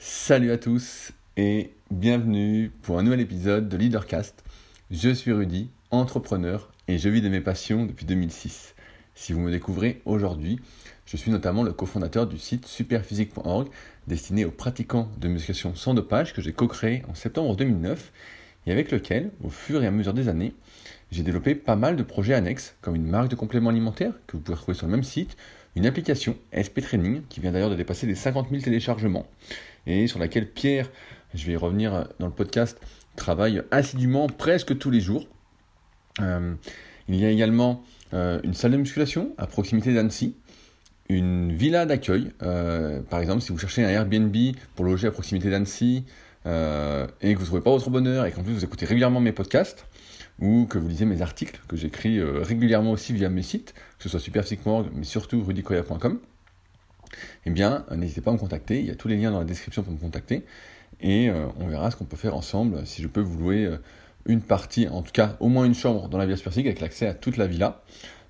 Salut à tous et bienvenue pour un nouvel épisode de Leadercast. Je suis Rudy, entrepreneur et je vis de mes passions depuis 2006. Si vous me découvrez aujourd'hui, je suis notamment le cofondateur du site superphysique.org destiné aux pratiquants de musculation sans dopage que j'ai co-créé en septembre 2009 et avec lequel, au fur et à mesure des années, j'ai développé pas mal de projets annexes comme une marque de compléments alimentaires que vous pouvez retrouver sur le même site, une application SP Training qui vient d'ailleurs de dépasser les 50 000 téléchargements et sur laquelle Pierre, je vais y revenir dans le podcast, travaille assidûment presque tous les jours. Euh, il y a également euh, une salle de musculation à proximité d'Annecy, une villa d'accueil, euh, par exemple si vous cherchez un Airbnb pour loger à proximité d'Annecy et que vous ne trouvez pas votre bonheur et qu'en plus vous écoutez régulièrement mes podcasts, ou que vous lisez mes articles que j'écris régulièrement aussi via mes sites, que ce soit superphysique.org, mais surtout rudicoya.com, eh bien, n'hésitez pas à me contacter. Il y a tous les liens dans la description pour me contacter. Et euh, on verra ce qu'on peut faire ensemble. Si je peux vous louer euh, une partie, en tout cas au moins une chambre dans la Villa Spursig avec l'accès à toute la villa.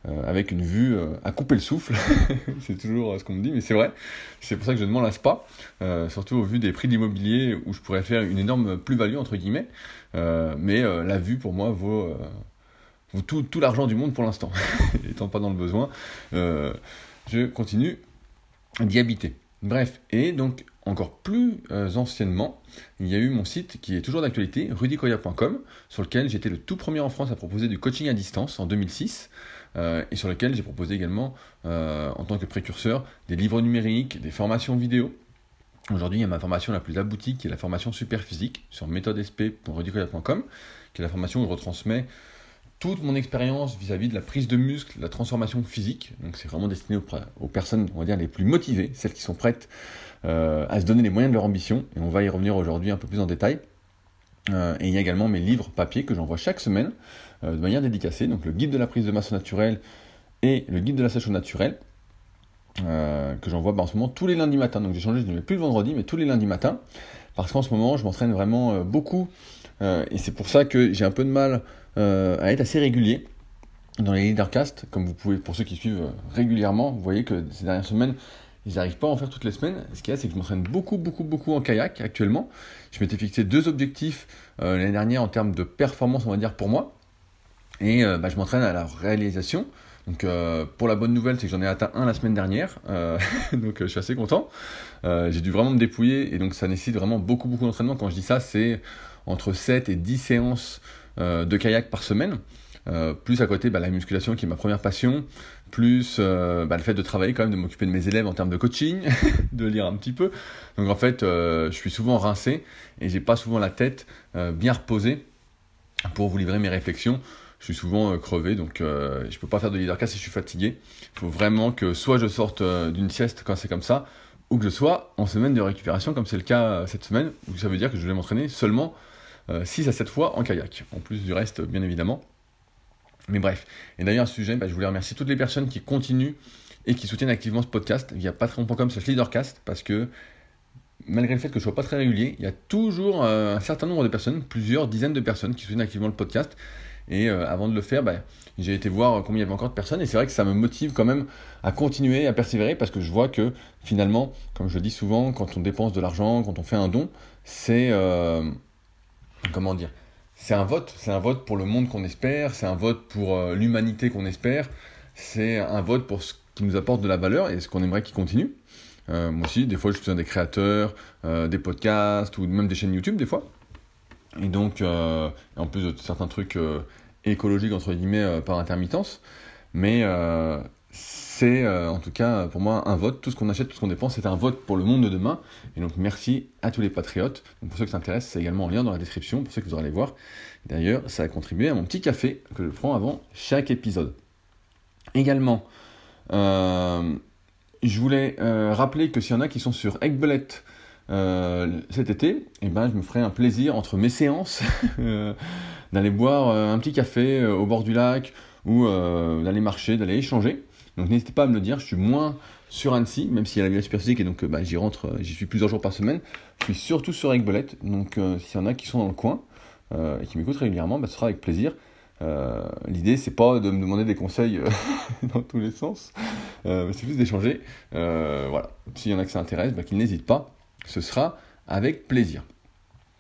Euh, avec une vue à couper le souffle, c'est toujours ce qu'on me dit, mais c'est vrai, c'est pour ça que je ne m'en lasse pas, surtout au vu des prix d'immobilier où je pourrais faire une énorme plus-value, entre guillemets, mais la vue pour moi vaut, tout l'argent du monde pour l'instant, étant pas dans le besoin, je continue d'y habiter. Bref, et donc encore plus euh, anciennement, il y a eu mon site qui est toujours d'actualité, rudicoya.com, sur lequel j'étais le tout premier en France à proposer du coaching à distance en 2006, euh, et sur lequel j'ai proposé également, euh, en tant que précurseur, des livres numériques, des formations vidéo. Aujourd'hui, il y a ma formation la plus aboutie, qui est la formation super physique, sur méthodesp.rudicoya.com, qui est la formation où je retransmets toute mon expérience vis-à-vis de la prise de muscle, la transformation physique. Donc c'est vraiment destiné aux, personnes, on va dire, les plus motivées, celles qui sont prêtes euh, à se donner les moyens de leur ambition. Et on va y revenir aujourd'hui un peu plus en détail. Euh, et il y a également mes livres papier que j'envoie chaque semaine euh, de manière dédicacée. Donc le guide de la prise de masse naturelle et le guide de la sèche naturelle. que j'envoie bah, en ce moment tous les lundis matins. Donc j'ai changé, je ne mets plus le vendredi, mais tous les lundis matins. Parce qu'en ce moment, je m'entraîne vraiment beaucoup. et c'est pour ça que j'ai un peu de mal à être assez régulier dans les leadercasts, comme vous pouvez, pour ceux qui suivent euh, régulièrement, vous voyez que ces dernières semaines, ils n'arrivent pas à en faire toutes les semaines. Ce qu'il y a, c'est que je m'entraîne beaucoup, beaucoup, beaucoup en kayak actuellement. Je m'étais fixé deux objectifs euh, l'année dernière en termes de performance, on va dire, pour moi. Et bah, je m'entraîne à la réalisation. Donc pour la bonne nouvelle, c'est que j'en ai atteint un la semaine dernière. donc je suis assez content. J'ai dû vraiment me dépouiller et donc ça nécessite vraiment beaucoup, beaucoup d'entraînement. Quand je dis ça, c'est entre 7 et 10 séances euh, de kayak par semaine. Euh, plus à côté bah, la musculation qui est ma première passion, plus euh, bah, le fait de travailler quand même, de m'occuper de mes élèves en termes de coaching, de lire un petit peu. Donc en fait, je suis souvent rincé et j'ai pas souvent la tête bien reposée pour vous livrer mes réflexions. Je suis souvent crevé, donc je peux pas faire de leadercast si je suis fatigué. Il faut vraiment que soit je sorte d'une sieste quand c'est comme ça, ou que je sois en semaine de récupération comme c'est le cas cette semaine, où ça veut dire que je vais m'entraîner seulement 6 euh, à 7 fois en kayak, en plus du reste bien évidemment. Mais bref, et d'ailleurs à ce sujet, bah, je voulais remercier toutes les personnes qui continuent et qui soutiennent activement ce podcast via patreon.com slash leadercast, parce que malgré le fait que je ne sois pas très régulier, il y a toujours euh, un certain nombre de personnes, plusieurs dizaines de personnes qui soutiennent activement le podcast. Et euh, avant de le faire, bah, j'ai été voir combien il y avait encore de personnes. Et c'est vrai que ça me motive quand même à continuer, à persévérer, parce que je vois que finalement, comme je le dis souvent, quand on dépense de l'argent, quand on fait un don, c'est comment dire? C'est un vote, c'est un vote pour le monde qu'on espère, c'est un vote pour euh, l'humanité qu'on espère, c'est un vote pour ce qui nous apporte de la valeur et ce qu'on aimerait qu'il continue. Euh, moi aussi, des fois, je soutiens des créateurs, euh, des podcasts ou même des chaînes YouTube, des fois. Et donc, en plus de certains trucs écologiques, entre guillemets, par intermittence. Mais c'est euh, en tout cas pour moi un vote. Tout ce qu'on achète, tout ce qu'on dépense, c'est un vote pour le monde de demain. Et donc merci à tous les patriotes. Pour ceux qui s'intéressent, c'est également en lien dans la description pour ceux qui voudraient aller voir. D'ailleurs, ça a contribué à mon petit café que je prends avant chaque épisode. Également, euh, je voulais euh, rappeler que s'il y en a qui sont sur Eggbullet cet été, eh ben, je me ferai un plaisir entre mes séances d'aller boire un petit café au bord du lac ou d'aller marcher, d'aller échanger. Donc n'hésitez pas à me le dire, je suis moins sur Annecy, même s'il y a la Villa Superphysique et donc euh, bah, j'y rentre, euh, j'y suis plusieurs jours par semaine. Je suis surtout sur Aiguebelette, donc euh, s'il y en a qui sont dans le coin et qui m'écoutent régulièrement, bah, ce sera avec plaisir. L'idée c'est pas de me demander des conseils dans tous les sens, c'est plus d'échanger. voilà, s'il y en a qui ça intéresse, bah, qu'ils n'hésitent pas, ce sera avec plaisir.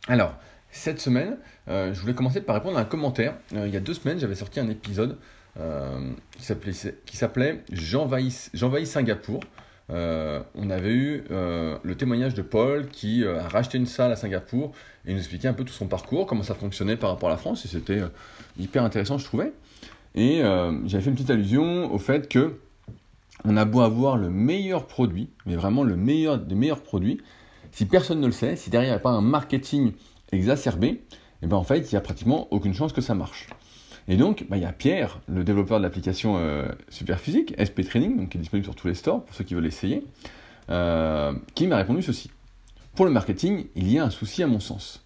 Alors, cette semaine, euh, je voulais commencer par répondre à un commentaire. Euh, il y a deux semaines, j'avais sorti un épisode euh, qui s'appelait J'envahis Singapour. on avait eu le témoignage de Paul qui a racheté une salle à Singapour et nous expliquait un peu tout son parcours, comment ça fonctionnait par rapport à la France, et c'était hyper intéressant, je trouvais. Et j'avais fait une petite allusion au fait que on a beau avoir le meilleur produit, mais vraiment le meilleur des meilleurs produits, si personne ne le sait, si derrière il n'y a pas un marketing exacerbé, et eh ben en fait, il n'y a pratiquement aucune chance que ça marche. Et donc, bah, il y a Pierre, le développeur de l'application euh, Superphysique, SP Training, qui est disponible sur tous les stores pour ceux qui veulent l'essayer, euh, qui m'a répondu ceci. Pour le marketing, il y a un souci à mon sens.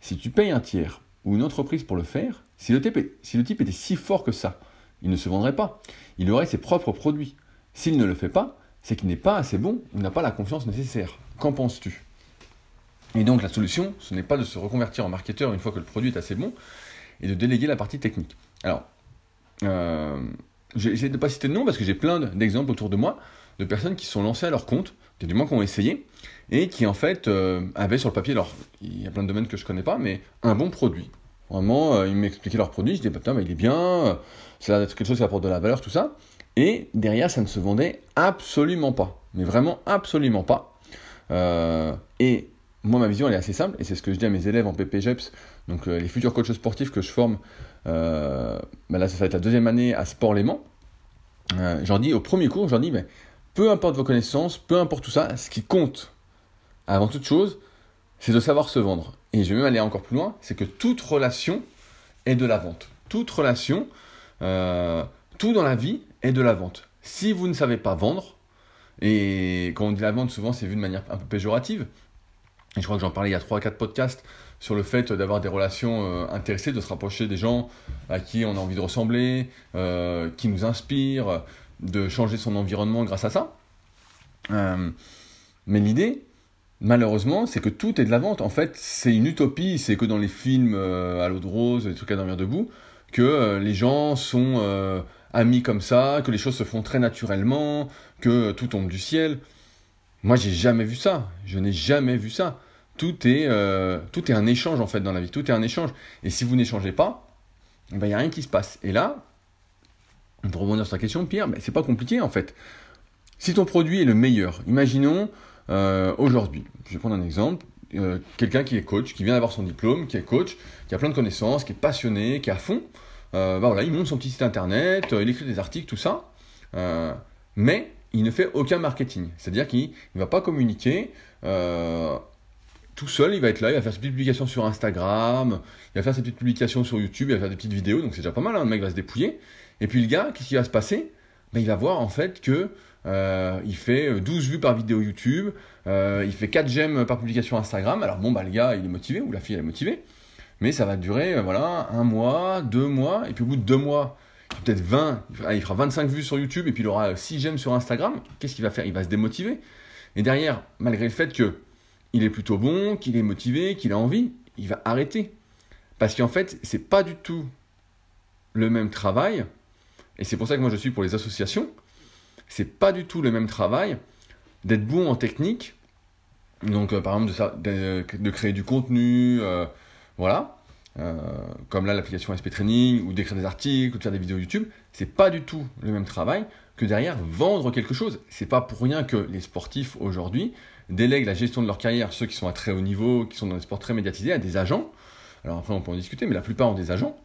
Si tu payes un tiers ou une entreprise pour le faire, si le, type, si le type était si fort que ça, il ne se vendrait pas. Il aurait ses propres produits. S'il ne le fait pas, c'est qu'il n'est pas assez bon, il n'a pas la confiance nécessaire. Qu'en penses-tu? Et donc la solution, ce n'est pas de se reconvertir en marketeur une fois que le produit est assez bon, et de déléguer la partie technique. Alors, euh, j'essaie de ne pas citer de nom parce que j'ai plein d'exemples autour de moi de personnes qui sont lancées à leur compte, du moins qui ont essayé, et qui en fait euh, avaient sur le papier, alors il y a plein de domaines que je connais pas, mais un bon produit. Vraiment, euh, ils m'expliquaient leur produit, je disais, putain, il est bien, c'est quelque chose qui apporte de la valeur, tout ça. Et derrière, ça ne se vendait absolument pas. Mais vraiment absolument pas. Euh, moi, ma vision, elle est assez simple. Et c'est ce que je dis à mes élèves en PPGEPS, donc euh, les futurs coachs sportifs que je forme. Euh, bah là, ça va être la deuxième année à Sport Léman. j'en dis au premier cours, j'en dis, mais peu importe vos connaissances, peu importe tout ça, ce qui compte, avant toute chose, c'est de savoir se vendre. Et je vais même aller encore plus loin, c'est que toute relation est de la vente. Toute relation, tout dans la vie est de la vente. Si vous ne savez pas vendre, et quand on dit la vente, souvent c'est vu de manière un peu péjorative, et je crois que j'en parlais il y a 3-4 podcasts sur le fait d'avoir des relations euh, intéressées, de se rapprocher des gens à qui on a envie de ressembler, euh, qui nous inspirent, de changer son environnement grâce à ça. Euh, mais l'idée, malheureusement, c'est que tout est de la vente. En fait, c'est une utopie, c'est que dans les films à l'eau de rose, des trucs à dormir debout, que les gens sont amis comme ça, que les choses se font très naturellement, que tout tombe du ciel. Moi, j'ai jamais vu ça. Je n'ai jamais vu ça. Tout est, euh, tout est un échange en fait dans la vie. Tout est un échange. Et si vous n'échangez pas, il ben, n'y a rien qui se passe. Et là, pour rebondir sur ta question, Pierre, ben, c'est pas compliqué en fait. Si ton produit est le meilleur, imaginons euh, aujourd'hui, je vais prendre un exemple, euh, quelqu'un qui est coach, qui vient d'avoir son diplôme, qui est coach, qui a plein de connaissances, qui est passionné, qui est à fond, bah voilà, il monte son petit site internet, il écrit des articles, tout ça, mais il ne fait aucun marketing. C'est-à-dire qu'il ne va pas communiquer tout seul, il va être là, il va faire ses petites publications sur Instagram, il va faire ses petites publications sur YouTube, il va faire des petites vidéos, donc c'est déjà pas mal, hein, le mec va se dépouiller. Et puis le gars, qu'est-ce qui va se passer? Ben, Il va voir en fait que il fait 12 vues par vidéo YouTube, il fait 4 j'aime par publication Instagram. Alors bon, bah, le gars, il est motivé, ou la fille, elle est motivée. Mais ça va durer, euh, voilà, un mois, deux mois, et puis au bout de deux mois, peut-être 20, il fera 25 vues sur YouTube, et puis il aura 6 j'aime sur Instagram. Qu'est-ce qu'il va faire? Il va se démotiver. Et derrière, malgré le fait que il est plutôt bon, qu'il est motivé, qu'il a envie, il va arrêter. Parce qu'en fait, c'est pas du tout le même travail, et c'est pour ça que moi je suis pour les associations, c'est pas du tout le même travail d'être bon en technique, donc euh, par exemple de, de, créer du contenu, euh, voilà. Euh, comme là l'application SP Training, ou d'écrire des articles, ou de faire des vidéos YouTube, c'est pas du tout le même travail que derrière vendre quelque chose. C'est pas pour rien que les sportifs aujourd'hui délèguent la gestion de leur carrière, ceux qui sont à très haut niveau, qui sont dans des sports très médiatisés, à des agents. Alors après on peut en discuter, mais la plupart ont des agents.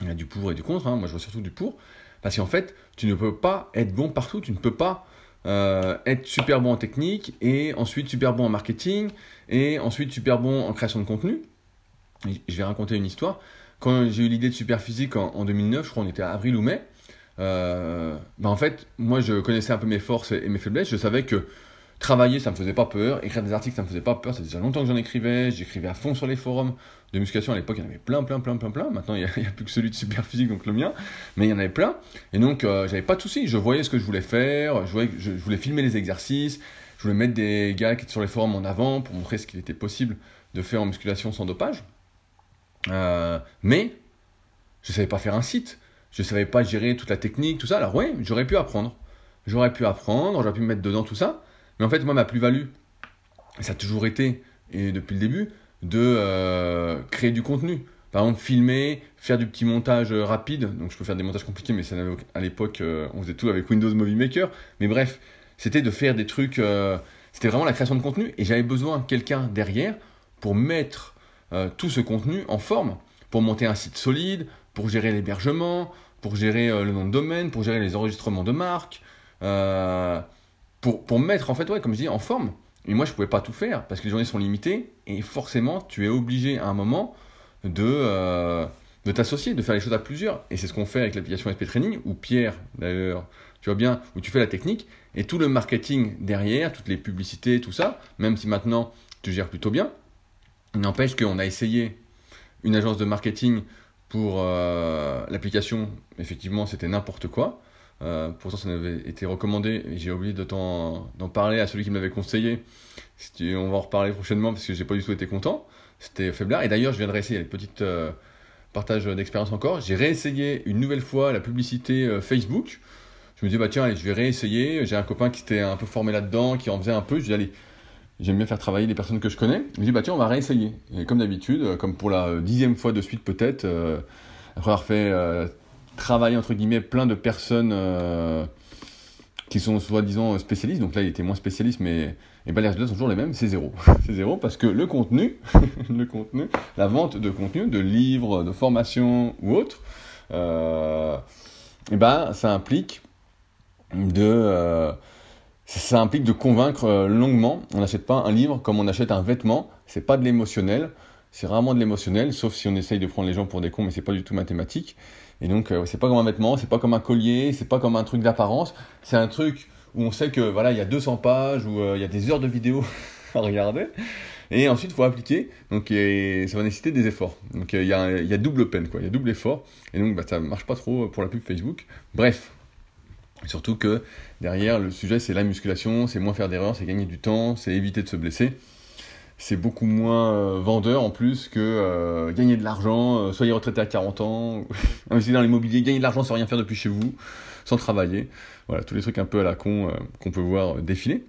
Il y a du pour et du contre, hein. moi je vois surtout du pour. Parce qu'en fait, tu ne peux pas être bon partout, tu ne peux pas euh, être super bon en technique, et ensuite super bon en marketing, et ensuite super bon en création de contenu je vais raconter une histoire. Quand j'ai eu l'idée de Superphysique en, en 2009, je crois qu'on était à avril ou mai, euh, bah en fait, moi je connaissais un peu mes forces et mes faiblesses. Je savais que travailler, ça me faisait pas peur. Écrire des articles, ça me faisait pas peur. Ça faisait déjà longtemps que j'en écrivais. J'écrivais à fond sur les forums de musculation. À l'époque, il y en avait plein, plein, plein, plein, plein. Maintenant, il n'y a, plus que celui de Superphysique, donc le mien. Mais il y en avait plein. Et donc, euh, j'avais pas de soucis. Je voyais ce que je voulais faire. Je voulais filmer les exercices. Je voulais mettre des gars qui étaient sur les forums en avant pour montrer ce qu'il était possible de faire en musculation sans dopage. Euh, mais je savais pas faire un site, je savais pas gérer toute la technique, tout ça. Alors ouais, j'aurais pu apprendre. J'aurais pu apprendre, j'aurais pu me mettre dedans tout ça. Mais en fait, moi, ma plus-value, ça a toujours été, et depuis le début, de créer du contenu. Par exemple, filmer, faire du petit montage rapide. Donc, je peux faire des montages compliqués, mais ça à l'époque, on faisait tout avec Windows Movie Maker. Mais bref, c'était de faire des trucs. c'était vraiment la création de contenu. Et j'avais besoin de quelqu'un derrière pour mettre tout ce contenu en forme, pour monter un site solide, pour gérer l'hébergement, pour gérer le nom de domaine, pour gérer les enregistrements de marque, euh, pour, pour mettre en fait, ouais, comme je dis, en forme. Et moi, je pouvais pas tout faire parce que les journées sont limitées et forcément, tu es obligé à un moment de, euh, de t'associer, de faire les choses à plusieurs. Et c'est ce qu'on fait avec l'application SP Training, ou Pierre, d'ailleurs, tu vois bien, où tu fais la technique et tout le marketing derrière, toutes les publicités, tout ça, même si maintenant tu gères plutôt bien. N'empêche qu'on a essayé une agence de marketing pour euh, l'application, effectivement, c'était n'importe quoi. Euh, pourtant, ça m'avait été recommandé j'ai oublié d'en parler à celui qui m'avait conseillé. On va en reparler prochainement parce que j'ai pas du tout été content. C'était faiblard. Et d'ailleurs, je viens de réessayer une petite euh, partage d'expérience encore. J'ai réessayé une nouvelle fois la publicité Facebook. Je me dis, bah tiens, allez, je vais réessayer. J'ai un copain qui était un peu formé là-dedans, qui en faisait un peu. Je dis, allez, j'aime bien faire travailler les personnes que je connais. Je me dis, bah tiens, on va réessayer. Et comme d'habitude, comme pour la dixième fois de suite peut-être, après avoir fait travailler entre guillemets plein de personnes euh, qui sont soi-disant spécialistes. Donc là, il était moins spécialiste, mais et ben, les résultats sont toujours les mêmes. C'est zéro. c'est zéro parce que le contenu, le contenu, la vente de contenu, de livres, de formations ou autres, euh, et ben, ça implique de euh, ça implique de convaincre longuement. On n'achète pas un livre comme on achète un vêtement. C'est pas de l'émotionnel. C'est vraiment de l'émotionnel, sauf si on essaye de prendre les gens pour des cons, mais c'est pas du tout mathématique. Et donc, euh, c'est pas comme un vêtement, c'est pas comme un collier, c'est pas comme un truc d'apparence. C'est un truc où on sait que voilà, il y a 200 pages, où euh, il y a des heures de vidéo à regarder. Et ensuite, il faut appliquer. Donc, ça va nécessiter des efforts. Donc, il y, a, y, a, double peine, quoi. Il y a double effort. Et donc, bah, ça marche pas trop pour la pub Facebook. Bref. Surtout que derrière, le sujet, c'est la musculation, c'est moins faire d'erreurs, c'est gagner du temps, c'est éviter de se blesser c'est beaucoup moins euh, vendeur en plus que euh, gagner de l'argent, euh, soyez retraité à 40 ans, investir dans l'immobilier, gagner de l'argent sans rien faire depuis chez vous, sans travailler. Voilà, tous les trucs un peu à la con qu'on peut voir défiler.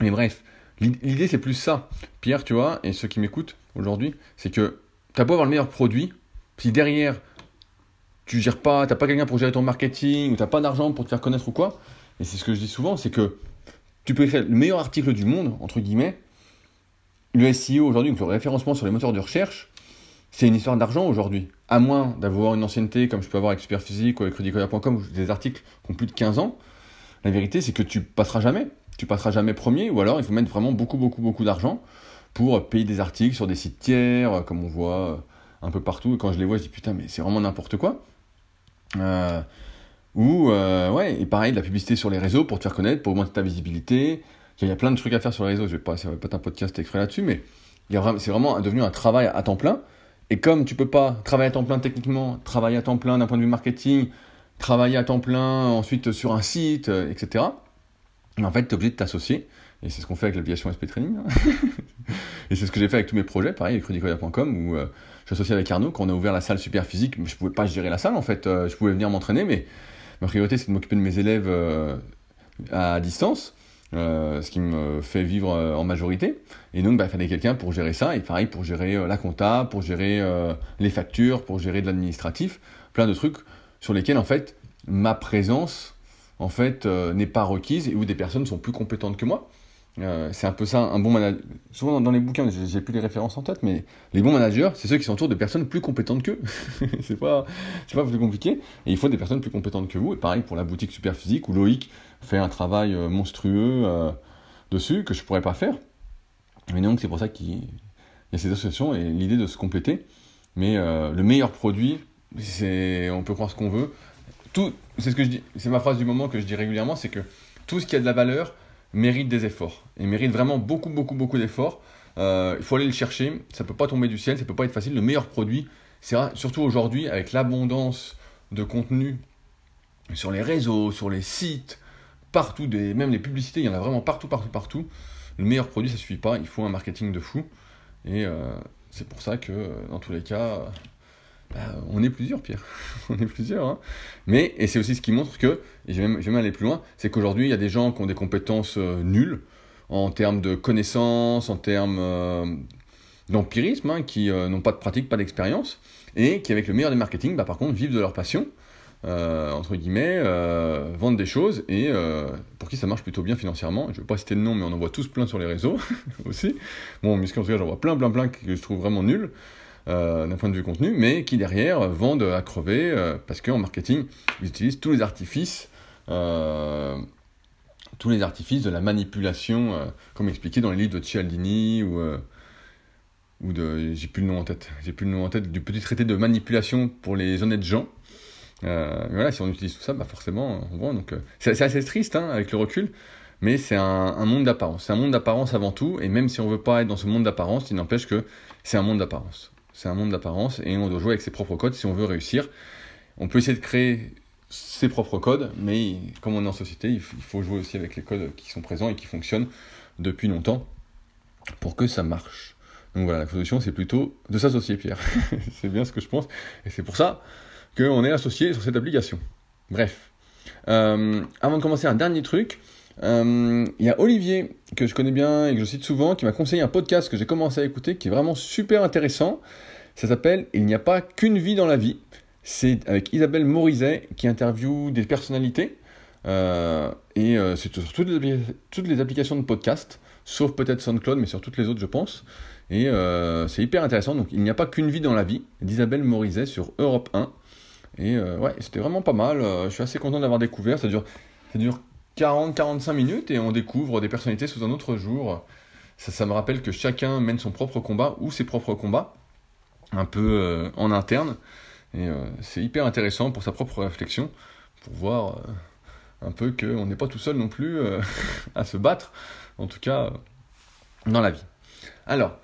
Mais bref, l'idée c'est plus ça. Pierre, tu vois, et ceux qui m'écoutent aujourd'hui, c'est que tu as beau avoir le meilleur produit, si derrière tu gères pas, t'as pas quelqu'un pour gérer ton marketing, ou t'as pas d'argent pour te faire connaître ou quoi, et c'est ce que je dis souvent, c'est que tu peux écrire le meilleur article du monde, entre guillemets, le SEO aujourd'hui, donc le référencement sur les moteurs de recherche, c'est une histoire d'argent aujourd'hui. À moins d'avoir une ancienneté comme je peux avoir avec Superphysique ou avec rudicoya.com, ou des articles qui ont plus de 15 ans, la vérité c'est que tu passeras jamais. Tu passeras jamais premier, ou alors il faut mettre vraiment beaucoup, beaucoup, beaucoup d'argent pour payer des articles sur des sites tiers, comme on voit un peu partout. Et quand je les vois, je dis putain, mais c'est vraiment n'importe quoi. Euh, ou, euh, ouais, et pareil, de la publicité sur les réseaux pour te faire connaître, pour augmenter ta visibilité, il y a plein de trucs à faire sur les réseaux, je vais pas, ça va pas être un podcast exprès là-dessus, mais c'est vraiment devenu un travail à temps plein. Et comme tu peux pas travailler à temps plein techniquement, travailler à temps plein d'un point de vue marketing, travailler à temps plein ensuite sur un site, euh, etc., en fait, tu es obligé de t'associer. Et c'est ce qu'on fait avec l'application SP Training. Hein. et c'est ce que j'ai fait avec tous mes projets, pareil, avec rudicoya.com, où euh, je suis associé avec Arnaud. Quand on a ouvert la salle super physique, je pouvais pas gérer la salle, en fait. Euh, je pouvais venir m'entraîner, mais ma priorité, c'est de m'occuper de mes élèves à distance. Euh, ce qui me fait vivre euh, en majorité. Et donc, bah, il fallait quelqu'un pour gérer ça, et pareil pour gérer euh, la compta, pour gérer les factures, pour gérer de l'administratif, plein de trucs sur lesquels, en fait, ma présence, n'est pas requise, et où des personnes sont plus compétentes que moi. C'est un peu ça, un bon manager. Souvent dans les bouquins, j'ai plus les références en tête, mais les bons managers, c'est ceux qui s'entourent de personnes plus compétentes qu'eux. c'est pas, c'est pas plus compliqué. Et il faut des personnes plus compétentes que vous. Et pareil pour la boutique super physique où Loïc fait un travail euh, monstrueux euh, dessus que je pourrais pas faire. Mais donc c'est pour ça qu'il y a ces associations et l'idée de se compléter. Mais euh, le meilleur produit, c'est on peut croire ce qu'on veut. Tout, c'est ce que je dis, c'est ma phrase du moment que je dis régulièrement, c'est que tout ce qui a de la valeur mérite des efforts et mérite vraiment beaucoup beaucoup beaucoup d'efforts. il faut aller le chercher, ça peut pas tomber du ciel, ça peut pas être facile. Le meilleur produit, c'est surtout aujourd'hui avec l'abondance de contenu sur les réseaux, sur les sites, partout, des, même les publicités, il y en a vraiment partout, partout, partout. Le meilleur produit, ça suffit pas, il faut un marketing de fou. Et euh, c'est pour ça que, dans tous les cas, bah, on est plusieurs, Pierre. on est plusieurs. Hein. Mais, et c'est aussi ce qui montre que, et je vais même, aller plus loin, c'est qu'aujourd'hui, il y a des gens qui ont des compétences euh, nulles en termes de connaissances, en termes d'empirisme, hein, qui n'ont pas de pratique, pas d'expérience, et qui avec le meilleur des marketing, bah, par contre, vivent de leur passion. entre guillemets, vendent des choses et pour qui ça marche plutôt bien financièrement. Je ne vais pas citer de nom, mais on en voit tous plein sur les réseaux aussi. Bon, mais en tout cas, j'en vois plein, plein, plein que je trouve vraiment nuls. Euh, d'un point de vue contenu, mais qui derrière vendent à crever euh, parce qu'en marketing, ils utilisent tous les artifices, euh, tous les artifices de la manipulation, comme expliqué dans les livres de Cialdini ou ou de, j'ai plus le nom en tête, j'ai plus le nom en tête du petit traité de manipulation pour les honnêtes gens. voilà, si on utilise tout ça, bah forcément, on voit. Donc, c'est, assez triste hein, avec le recul, mais c'est un, un monde d'apparence. C'est un monde d'apparence avant tout, et même si on veut pas être dans ce monde d'apparence, il n'empêche que c'est un monde d'apparence. C'est un monde d'apparence et on doit jouer avec ses propres codes si on veut réussir. On peut essayer de créer ses propres codes, mais comme on est en société, il faut jouer aussi avec les codes qui sont présents et qui fonctionnent depuis longtemps pour que ça marche. Donc voilà, la solution, c'est plutôt de s'associer, Pierre. c'est bien ce que je pense. Et c'est pour ça qu'on est associé sur cette application. Bref. Euh, avant de commencer, un dernier truc. Euh, il y a Olivier, que je connais bien et que je cite souvent, qui m'a conseillé un podcast que j'ai commencé à écouter, qui est vraiment super intéressant. Ça s'appelle Il n'y a pas qu'une vie dans la vie. C'est avec Isabelle Morizet qui interviewe des personnalités. Euh, et euh, c'est sur toutes les, toutes les, applications de podcast, sauf peut-être SoundCloud, mais sur toutes les autres, je pense. Et c'est hyper intéressant. Donc, il n'y a pas qu'une vie dans la vie d'Isabelle Morizet sur Europe 1. Et ouais, c'était vraiment pas mal. je suis assez content d'avoir découvert. Ça dure, ça dure 40-45 minutes et on découvre des personnalités sous un autre jour. Ça, me rappelle que chacun mène son propre combat ou ses propres combats, un peu euh, en interne. Et euh, c'est hyper intéressant pour sa propre réflexion, pour voir euh, un peu qu'on n'est pas tout seul non plus à se battre, en tout cas dans la vie. Alors,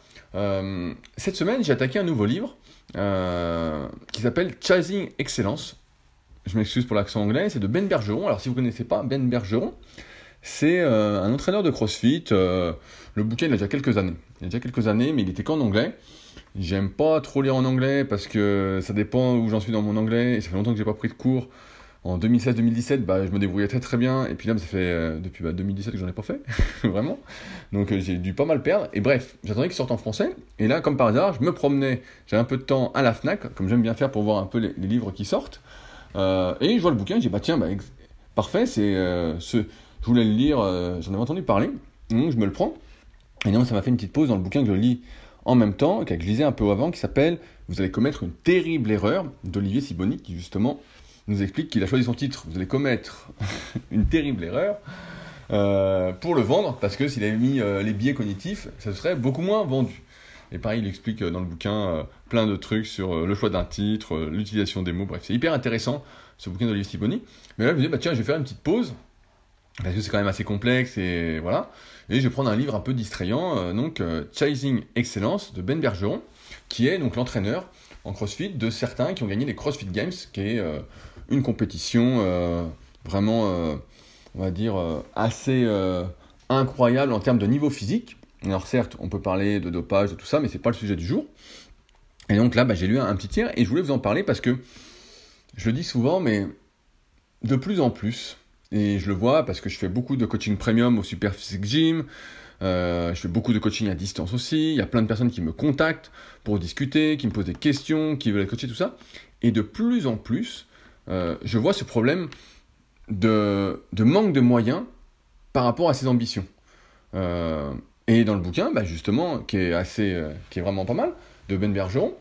cette semaine, j'ai attaqué un nouveau livre qui s'appelle Chasing Excellence je m'excuse pour l'accent anglais, c'est de Ben Bergeron. Alors si vous ne connaissez pas Ben Bergeron, c'est euh, un entraîneur de CrossFit. Euh, le bouquin, il a déjà quelques années. Il a déjà quelques années, mais il était qu'en anglais. J'aime pas trop lire en anglais parce que ça dépend où j'en suis dans mon anglais. Et ça fait longtemps que j'ai pas pris de cours. En 2016-2017, bah, je me débrouillais très très bien. Et puis là, ça fait euh, depuis 2017 bah, que j'en ai pas fait, vraiment. Donc j'ai dû pas mal perdre. Et bref, j'attendais qu'il sorte en français. Et là, comme par hasard, je me promenais. J'ai un peu de temps à la Fnac, comme j'aime bien faire pour voir un peu les livres qui sortent. Euh, et je vois le bouquin, je dis bah tiens, bah, parfait, c'est euh, ce, je voulais le lire, euh, j'en avais entendu parler, donc je me le prends. Et donc ça m'a fait une petite pause dans le bouquin que je lis en même temps, que je lisais un peu avant, qui s'appelle Vous allez commettre une terrible erreur d'Olivier Siboni, qui justement nous explique qu'il a choisi son titre Vous allez commettre une terrible erreur. pour le vendre, parce que s'il avait mis les biais cognitifs, ça serait beaucoup moins vendu. Et pareil, il explique dans le bouquin plein de trucs sur euh, le choix d'un titre, euh, l'utilisation des mots, bref, c'est hyper intéressant ce bouquin d'Olivier Stiboni. Mais là, je me dis, bah tiens, je vais faire une petite pause, parce que c'est quand même assez complexe, et voilà. Et je vais prendre un livre un peu distrayant, euh, donc Chasing Excellence de Ben Bergeron, qui est donc l'entraîneur en CrossFit de certains qui ont gagné les CrossFit Games, qui est une compétition vraiment, on va dire, assez incroyable en termes de niveau physique. Alors certes, on peut parler de dopage, de tout ça, mais c'est pas le sujet du jour. Et donc là, bah, j'ai lu un, petit tiers et je voulais vous en parler parce que je le dis souvent, mais de plus en plus, et je le vois parce que je fais beaucoup de coaching premium au Super Physique Gym, euh, je fais beaucoup de coaching à distance aussi, il y a plein de personnes qui me contactent pour discuter, qui me posent des questions, qui veulent coacher, tout ça. Et de plus en plus, euh, je vois ce problème de, manque de moyens par rapport à ses ambitions. Euh, et dans le bouquin, bah, justement, qui est assez, qui est vraiment pas mal, de Ben Bergeron,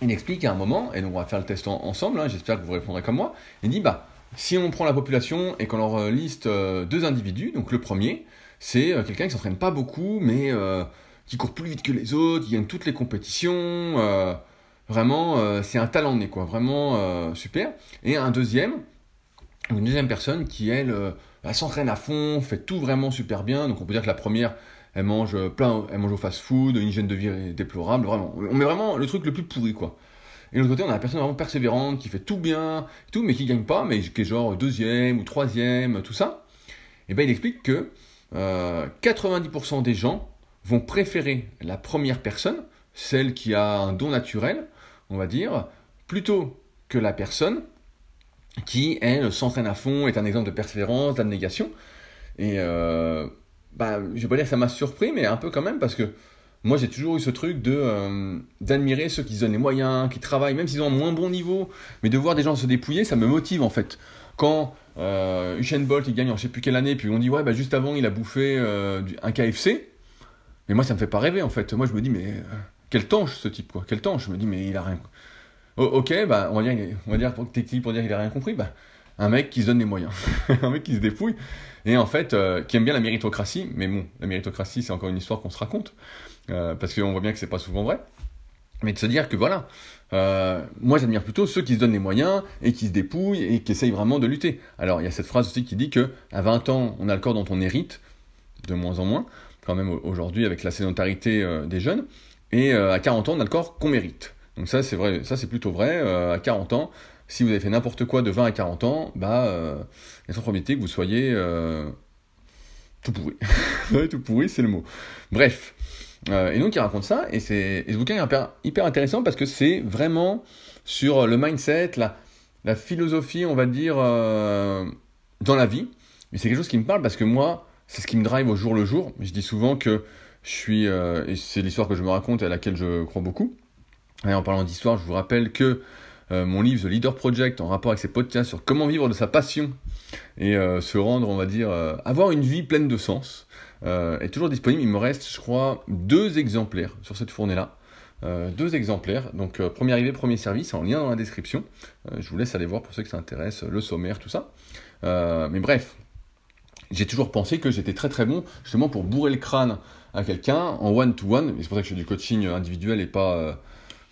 il explique à un moment, et donc on va faire le test ensemble, hein, j'espère que vous répondrez comme moi, il dit, bah, si on prend la population et qu'on leur euh, liste euh, deux individus, donc le premier, c'est euh, quelqu'un qui s'entraîne pas beaucoup, mais qui court plus vite que les autres, qui gagne toutes les compétitions, vraiment, c'est un talent né, quoi, vraiment super. Et un deuxième, une deuxième personne qui, elle, s'entraîne à fond, fait tout vraiment super bien, donc on peut dire que la première, elle mange plein, elle mange au fast-food, une hygiène de vie déplorable, vraiment. On met vraiment le truc le plus pourri, quoi. Et de l'autre côté, on a la personne vraiment persévérante, qui fait tout bien, tout, mais qui gagne pas, mais qui est genre deuxième ou troisième, tout ça. Et ben il explique que 90% euh, des gens vont préférer la première personne, celle qui a un don naturel, on va dire, plutôt que la personne qui, elle, s'entraîne à fond, est un exemple de persévérance, d'abnégation. Et euh, bah, je vais pas dire que ça m'a surpris, mais un peu quand même, parce que moi j'ai toujours eu ce truc de euh, d'admirer ceux qui se donnent les moyens, qui travaillent, même s'ils ont un moins bon niveau, mais de voir des gens se dépouiller, ça me motive en fait. Quand euh, Usain Bolt il gagne en je sais plus quelle année, puis on dit ouais bah juste avant il a bouffé euh, un KFC, mais moi ça me fait pas rêver en fait. Moi je me dis mais euh, quel tanche ce type quoi, quel tanche. Je me dis mais il a rien. ok bah on va dire on va dire pour pour dire qu'il a rien compris, bah un mec qui se donne les moyens, un mec qui se dépouille et en fait qui aime bien la méritocratie, mais bon la méritocratie c'est encore une histoire qu'on se raconte. Euh, parce qu'on voit bien que c'est pas souvent vrai. Mais de se dire que voilà, euh, moi j'admire plutôt ceux qui se donnent les moyens et qui se dépouillent et qui essayent vraiment de lutter. Alors il y a cette phrase aussi qui dit que à 20 ans, on a le corps dont on hérite, de moins en moins, quand même aujourd'hui avec la sédentarité euh, des jeunes, et à 40 ans, on a le corps qu'on mérite. Donc ça c'est vrai, ça c'est plutôt vrai. à 40 ans, si vous avez fait n'importe quoi de 20 à 40 ans, bah il y a sans probabilité que vous soyez tout pourri. tout pourri, c'est le mot. Bref. Euh, et donc il raconte ça, et, c'est, ce bouquin est hyper, intéressant parce que c'est vraiment sur le mindset, la, philosophie, on va dire, euh, dans la vie. Mais c'est quelque chose qui me parle parce que moi, c'est ce qui me drive au jour le jour. Je dis souvent que je suis, euh, et c'est l'histoire que je me raconte et à laquelle je crois beaucoup. Et en parlant d'histoire, je vous rappelle que mon livre The Leader Project, en rapport avec ces podcasts sur comment vivre de sa passion et se rendre, on va dire, avoir une vie pleine de sens, euh, est toujours disponible. Il me reste, je crois, deux exemplaires sur cette fournée-là. Euh, deux exemplaires. Donc, euh, premier arrivé, premier service, en lien dans la description. je vous laisse aller voir pour ceux qui s'intéressent, le sommaire, tout ça. mais bref, j'ai toujours pensé que j'étais très très bon justement pour bourrer le crâne à quelqu'un en one-to-one. c'est pour ça que je fais du coaching individuel et pas,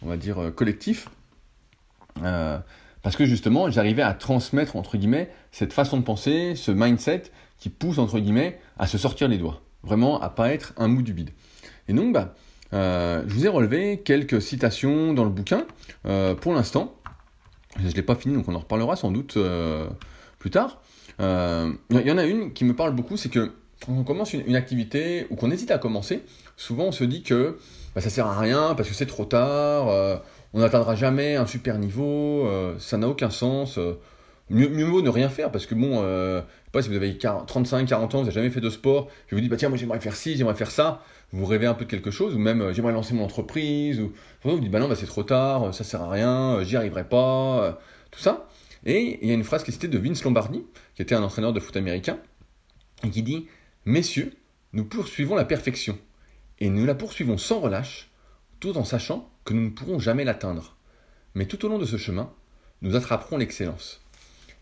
on va dire, collectif. Parce que justement, j'arrivais à transmettre, entre guillemets, cette façon de penser, ce mindset qui pousse, entre guillemets, à se sortir les doigts. Vraiment, à pas être un mou du bide. Et donc, bah, euh, je vous ai relevé quelques citations dans le bouquin. Euh, pour l'instant, je ne l'ai pas fini, donc on en reparlera sans doute euh, plus tard. Il y en a une qui me parle beaucoup, c'est que quand on commence une, activité ou qu'on hésite à commencer, souvent on se dit que bah, ça sert à rien parce que c'est trop tard, on n'atteindra jamais un super niveau, ça n'a aucun sens. Mieux, mieux vaut ne rien faire parce que bon, euh, pas si vous avez 35, 40 ans, vous n'avez jamais fait de sport, je vous dis bah tiens moi j'aimerais faire ci, j'aimerais faire ça, vous rêvez un peu de quelque chose ou même euh, j'aimerais lancer mon entreprise ou vous vous dites bah non bah c'est trop tard, ça sert à rien, j'y arriverai pas, euh, tout ça. Et il y a une phrase qui est citée de Vince Lombardi, qui était un entraîneur de foot américain, et qui dit messieurs, nous poursuivons la perfection et nous la poursuivons sans relâche, tout en sachant que nous ne pourrons jamais l'atteindre. Mais tout au long de ce chemin, nous attraperons l'excellence.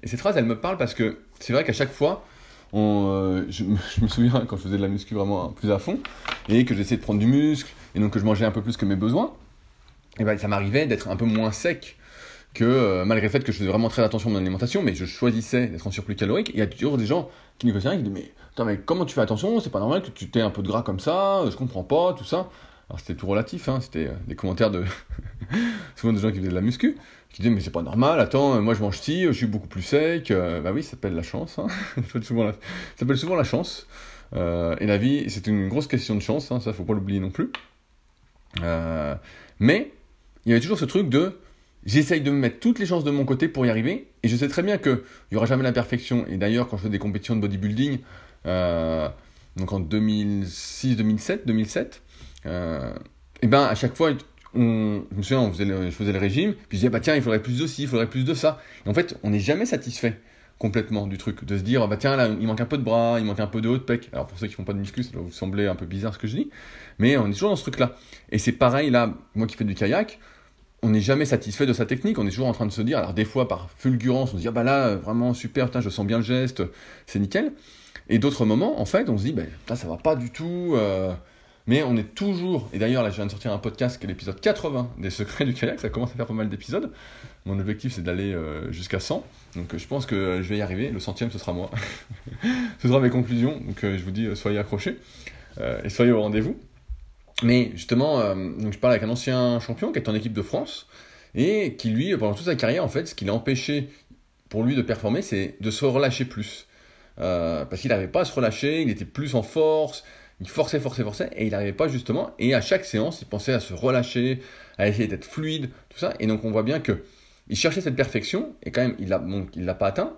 Et cette phrase, elle me parle parce que c'est vrai qu'à chaque fois, euh, je, me souviens quand je faisais de la muscu vraiment plus à fond, et que j'essayais de prendre du muscle, et donc que je mangeais un peu plus que mes besoins, et ben ça m'arrivait d'être un peu moins sec que euh, malgré le fait que je faisais vraiment très attention à mon alimentation, mais je choisissais d'être en surplus calorique. Il y a toujours des gens qui me questionnaient, qui disent mais, mais comment tu fais attention? C'est pas normal que tu aies un peu de gras comme ça, je comprends pas, tout ça. Alors c'était tout relatif, hein, c'était euh, des commentaires de souvent des gens qui faisaient de la muscu, qui disaient mais c'est pas normal, attends, moi je mange ci, je suis beaucoup plus sec. Euh, bah oui, ça s'appelle la chance, hein. ça s'appelle souvent, la... chance. Euh, et la vie, c'est une grosse question de chance, hein, ça faut pas l'oublier non plus. mais il y avait toujours ce truc de j'essaye de me mettre toutes les chances de mon côté pour y arriver, et je sais très bien qu'il n'y aura jamais la perfection. Et d'ailleurs, quand je fais des compétitions de bodybuilding, donc en 2006, 2007, 2007, et ben à chaque fois, on, je on faisait je faisais le régime, puis je disais, bah tiens, il faudrait plus de ci, il faudrait plus de ça. En fait, on n'est jamais satisfait complètement du truc, de se dire, bah tiens, là, il manque un peu de bras, il manque un peu de haut de pec. Alors pour ceux qui font pas de muscu, ça doit vous sembler un peu bizarre ce que je dis, mais on est toujours dans ce truc-là. Et c'est pareil, là, moi qui fais du kayak, on n'est jamais satisfait de sa technique, on est toujours en train de se dire, alors des fois par fulgurance, on se dit, ah bah là, vraiment super, je sens bien le geste, c'est nickel. Et d'autres moments, en fait, on se dit, bah, ça va pas du tout, euh, mais on est toujours, et d'ailleurs là je viens de sortir un podcast qui est l'épisode 80 des secrets du kayak, ça commence à faire pas mal d'épisodes. Mon objectif c'est d'aller euh, jusqu'à 100, donc euh, je pense que je vais y arriver, le centième ce sera moi. ce sera mes conclusions, donc euh, je vous dis soyez accrochés et soyez au rendez-vous. Mais justement, donc je parle avec un ancien champion qui est en équipe de France et qui lui, pendant toute sa carrière en fait, ce qui l'a empêché pour lui de performer, c'est de se relâcher plus. parce qu'il n'arrivait pas à se relâcher, il était plus en force, il forçait, forçait, forçait, et il n'arrivait pas justement. Et à chaque séance, il pensait à se relâcher, à essayer d'être fluide, tout ça. Et donc on voit bien que il cherchait cette perfection, et quand même, il ne l'a pas atteint,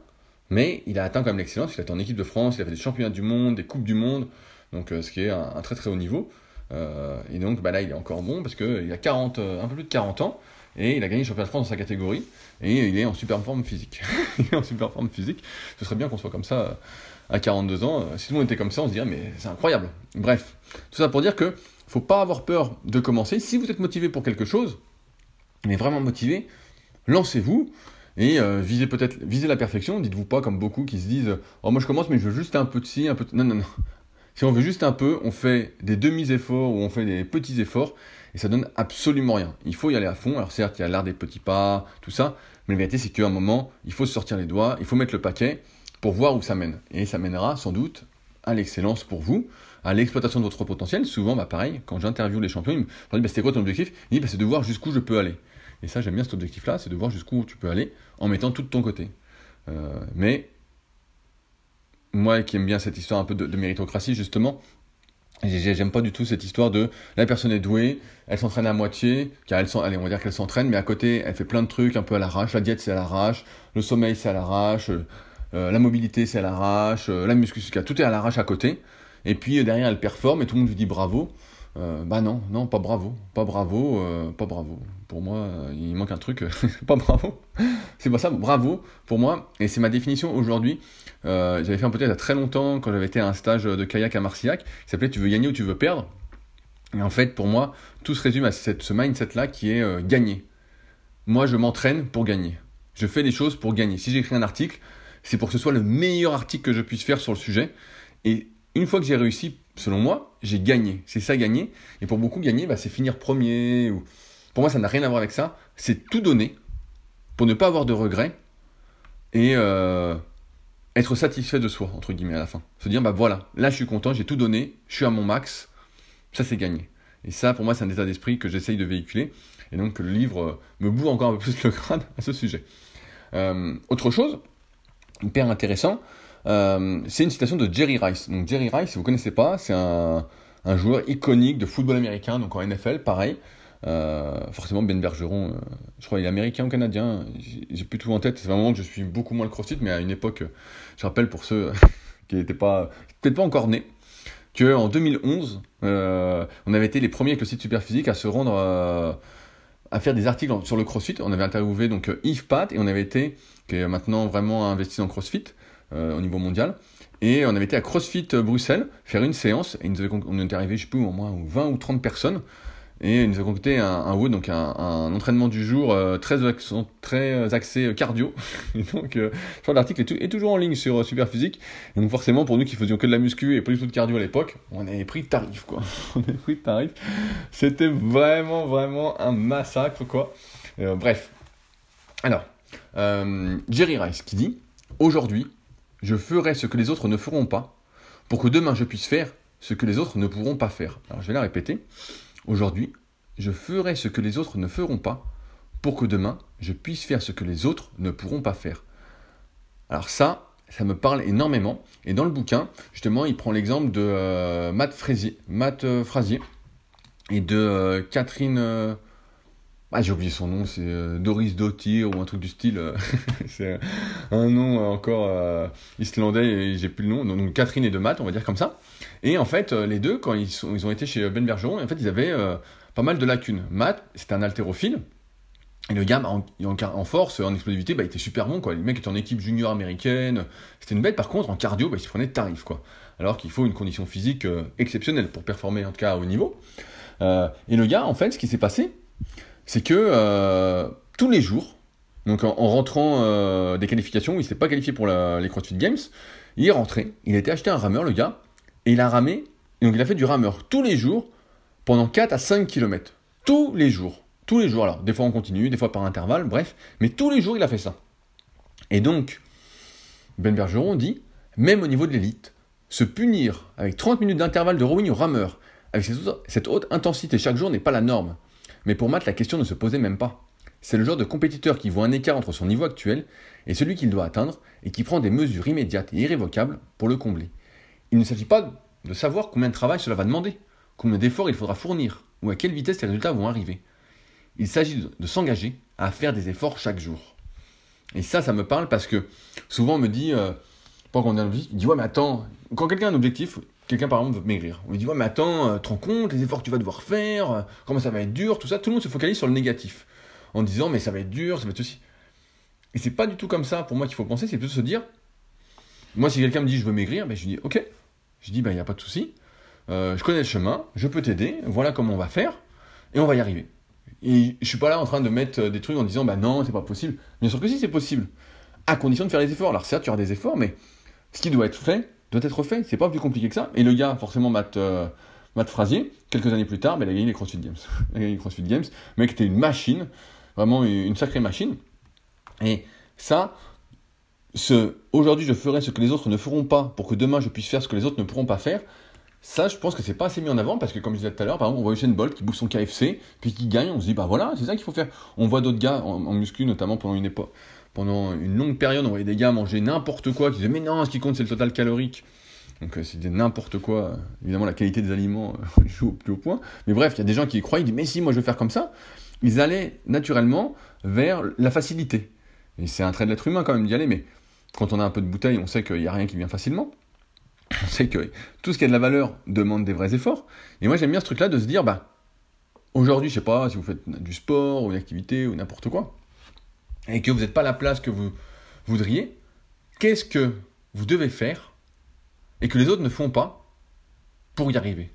mais il a atteint quand même l'excellence. Il a été en équipe de France, il a fait des championnats du monde, des coupes du monde. donc ce qui est un, très très haut niveau. et donc bah là, il est encore bon parce qu'il a 40, un peu plus de 40 ans et il a gagné le championnat de France dans sa catégorie et il est en super forme physique. il est en super forme physique. Ce serait bien qu'on soit comme ça à 42 ans. Si tout le monde était comme ça, on se dirait mais c'est incroyable. Bref, tout ça pour dire que faut pas avoir peur de commencer. Si vous êtes motivé pour quelque chose, mais vraiment motivé, lancez-vous et euh, visez peut-être visez la perfection. Dites-vous pas comme beaucoup qui se disent oh moi je commence mais je veux juste un peu de ci, un peu de... non non non. Si on veut juste un peu, on fait des demi-efforts ou on fait des petits efforts et ça donne absolument rien. Il faut y aller à fond. Alors certes, il y a l'art des petits pas, tout ça, mais la vérité c'est qu'à un moment, il faut se sortir les doigts, il faut mettre le paquet pour voir où ça mène. Et ça mènera sans doute à l'excellence pour vous, à l'exploitation de votre potentiel. Souvent, bah pareil, quand j'interviewe les champions, ils me disent bah, c'était quoi ton objectif? Ils disent bah, c'est de voir jusqu'où je peux aller. Et ça, j'aime bien cet objectif-là, c'est de voir jusqu'où tu peux aller en mettant tout de ton côté. Euh, mais moi qui aime bien cette histoire un peu de, méritocratie, justement, J'aime pas du tout cette histoire de la personne est douée, elle s'entraîne à moitié, car elle, allez, on va dire qu'elle s'entraîne, mais à côté, elle fait plein de trucs un peu à l'arrache. La diète, c'est à l'arrache, le sommeil, c'est à l'arrache, euh, la mobilité, c'est à l'arrache, euh, la musculation, tout est à l'arrache à côté. Et puis derrière, elle performe et tout le monde lui dit bravo. Euh, bah non, non, pas bravo, pas bravo, euh, pas bravo. Pour moi, euh, il manque un truc, pas bravo. C'est pas ça, bravo pour moi. Et c'est ma définition aujourd'hui. j'avais fait un peut-être il y a très longtemps quand j'avais été à un stage de kayak à Marcillac qui s'appelait Tu veux gagner ou tu veux perdre. Et en fait, pour moi, tout se résume à cette, ce mindset-là qui est gagner. Moi, je m'entraîne pour gagner. Je fais des choses pour gagner. Si j'écris un article, c'est pour que ce soit le meilleur article que je puisse faire sur le sujet. Et une fois que j'ai réussi, selon moi, j'ai gagné. C'est ça gagner. Et pour beaucoup, gagner, bah, c'est finir premier. Ou... Pour moi, ça n'a rien à voir avec ça. C'est tout donner pour ne pas avoir de regrets et euh, être satisfait de soi, entre guillemets, à la fin. Se dire, bah voilà, là je suis content, j'ai tout donné, je suis à mon max, ça c'est gagné. Et ça, pour moi, c'est un état d'esprit que j'essaye de véhiculer. Et donc, le livre me boue encore un peu plus le crâne à ce sujet. Euh, autre chose, hyper intéressant, euh, c'est une citation de Jerry Rice. Donc Jerry Rice, si vous ne connaissez pas, c'est un, joueur iconique de football américain, donc en NFL, pareil. Euh, forcément, Ben Bergeron, euh, je crois qu'il est américain ou canadien, j'ai plus tout en tête. C'est vraiment que je suis beaucoup moins le crossfit, mais à une époque, je rappelle pour ceux qui n'étaient pas, peut-être pas encore nés, qu'en 2011, on avait été les premiers avec le site Superphysique à se rendre à faire des articles sur le CrossFit. On avait interviewé donc Yves Pat et on avait été, qui est maintenant vraiment investi dans CrossFit, au niveau mondial. Et on avait été à CrossFit Bruxelles faire une séance. Et nous on était arrivé, je sais plus, au moins 20 ou 30 personnes. Et il nous a concocté un, un donc un, entraînement du jour euh, très, axé cardio. Et donc, euh, l'article est, toujours en ligne sur Superphysique. Et donc, forcément, pour nous qui faisions que de la muscu et pas du tout de cardio à l'époque, on avait pris tarif, quoi. on avait pris tarif. C'était vraiment, vraiment un massacre, quoi. bref. Alors, Jerry Rice qui dit Aujourd'hui, je ferai ce que les autres ne feront pas, pour que demain je puisse faire ce que les autres ne pourront pas faire. Alors je vais la répéter. Aujourd'hui, je ferai ce que les autres ne feront pas, pour que demain je puisse faire ce que les autres ne pourront pas faire. Alors ça, ça me parle énormément. Et dans le bouquin, justement, il prend l'exemple de euh, Matt, Frazier, euh, et de euh, Catherine ah, j'ai oublié son nom, c'est euh, Doris Dottir ou un truc du style. Euh, c'est un nom encore euh, islandais et j'ai plus le nom. Donc Catherine et de Matt, on va dire comme ça. Et en fait, les deux, quand ils, sont, ils ont été chez Ben Bergeron, en fait, ils avaient pas mal de lacunes. Matt, c'était un haltérophile. Et le gars, en, en, force, en explosivité, bah, il était super bon. Quoi. Le mec était en équipe junior américaine. C'était une bête. Par contre, en cardio, bah, il se prenait de tarif. Quoi. Alors qu'il faut une condition physique exceptionnelle pour performer, en tout cas, à haut niveau. et le gars, en fait, ce qui s'est passé, c'est que euh, tous les jours, donc en, rentrant euh, des qualifications, il ne s'était pas qualifié pour les CrossFit Games, il est rentré, il a été acheté un rameur, le gars, et il a ramé, donc il a fait du rameur tous les jours pendant 4 à 5 km. Tous les jours. Tous les jours, alors, des fois en continu, des fois par intervalle, bref, mais tous les jours il a fait ça. Et donc, Ben Bergeron dit, même au niveau de l'élite, se punir avec 30 minutes d'intervalle de rowing au rameur, avec cette haute intensité chaque jour n'est pas la norme. Mais pour Matt, la question ne se posait même pas. C'est le genre de compétiteur qui voit un écart entre son niveau actuel et celui qu'il doit atteindre et qui prend des mesures immédiates et irrévocables pour le combler. Il ne s'agit pas de savoir combien de travail cela va demander, combien d'efforts il faudra fournir ou à quelle vitesse les résultats vont arriver. Il s'agit de, s'engager à faire des efforts chaque jour. Et ça, ça me parle parce que souvent on me dit, euh, pas qu'on a un objectif, il dit ouais mais attends, quand quelqu'un a un objectif, quelqu'un par exemple veut maigrir. On lui dit ouais mais attends, euh, te rends compte les efforts que tu vas devoir faire, euh, comment ça va être dur, tout ça. Tout le monde se focalise sur le négatif en disant mais ça va être dur, ça va être aussi. Et c'est pas du tout comme ça pour moi qu'il faut penser, c'est plutôt se dire moi si quelqu'un me dit je veux maigrir, ben, je lui dis ok, je dis ben il n'y a pas de souci, euh, je connais le chemin, je peux t'aider, voilà comment on va faire et on va y arriver. Et je suis pas là en train de mettre des trucs en disant bah non c'est pas possible. Bien sûr que si c'est possible, à condition de faire les efforts. Alors certes tu auras des efforts, mais ce qui doit être fait doit être fait. C'est pas plus compliqué que ça. Et le gars, forcément, Matt, euh, Matt Frasier, quelques années plus tard, ben, il a gagné les CrossFit Games. il a gagné les CrossFit Games. Le mec était une machine, vraiment une sacrée machine. Et ça, ce, aujourd'hui je ferai ce que les autres ne feront pas pour que demain je puisse faire ce que les autres ne pourront pas faire. Ça, je pense que c'est pas assez mis en avant parce que, comme je disais tout à l'heure, par exemple, on voit Usain Bolt qui bouffe son KFC, puis qui gagne, on se dit, bah voilà, c'est ça qu'il faut faire. On voit d'autres gars en, en muscu, notamment pendant une époque, pendant une longue période, on voyait des gars manger n'importe quoi, qui disaient mais non, ce qui compte c'est le total calorique. Donc euh, c'était n'importe quoi. Évidemment, la qualité des aliments euh, joue au plus haut point. Mais bref, il y a des gens qui y croient, ils disent mais si, moi je vais faire comme ça. Ils allaient naturellement vers la facilité. Et c'est un trait de l'être humain quand même d'y aller, mais quand on a un peu de bouteille, on sait qu'il n'y a rien qui vient facilement. On sait que tout ce qui a de la valeur demande des vrais efforts. Et moi j'aime bien ce truc-là de se dire, bah, aujourd'hui, je sais pas, si vous faites du sport ou une activité ou n'importe quoi, et que vous n'êtes pas la place que vous voudriez, qu'est-ce que vous devez faire et que les autres ne font pas pour y arriver?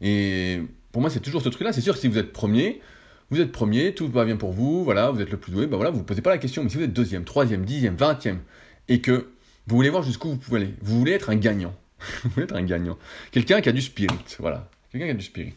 Et pour moi, c'est toujours ce truc-là. C'est sûr si vous êtes premier, vous êtes premier, tout va bien pour vous, voilà, vous êtes le plus doué, ben voilà, vous ne posez pas la question. Mais si vous êtes deuxième, troisième, dixième, vingtième, et que vous voulez voir jusqu'où vous pouvez aller, vous voulez être un gagnant. vous voulez être un gagnant. Quelqu'un qui a du spirit, voilà. Quelqu'un qui a du spirit.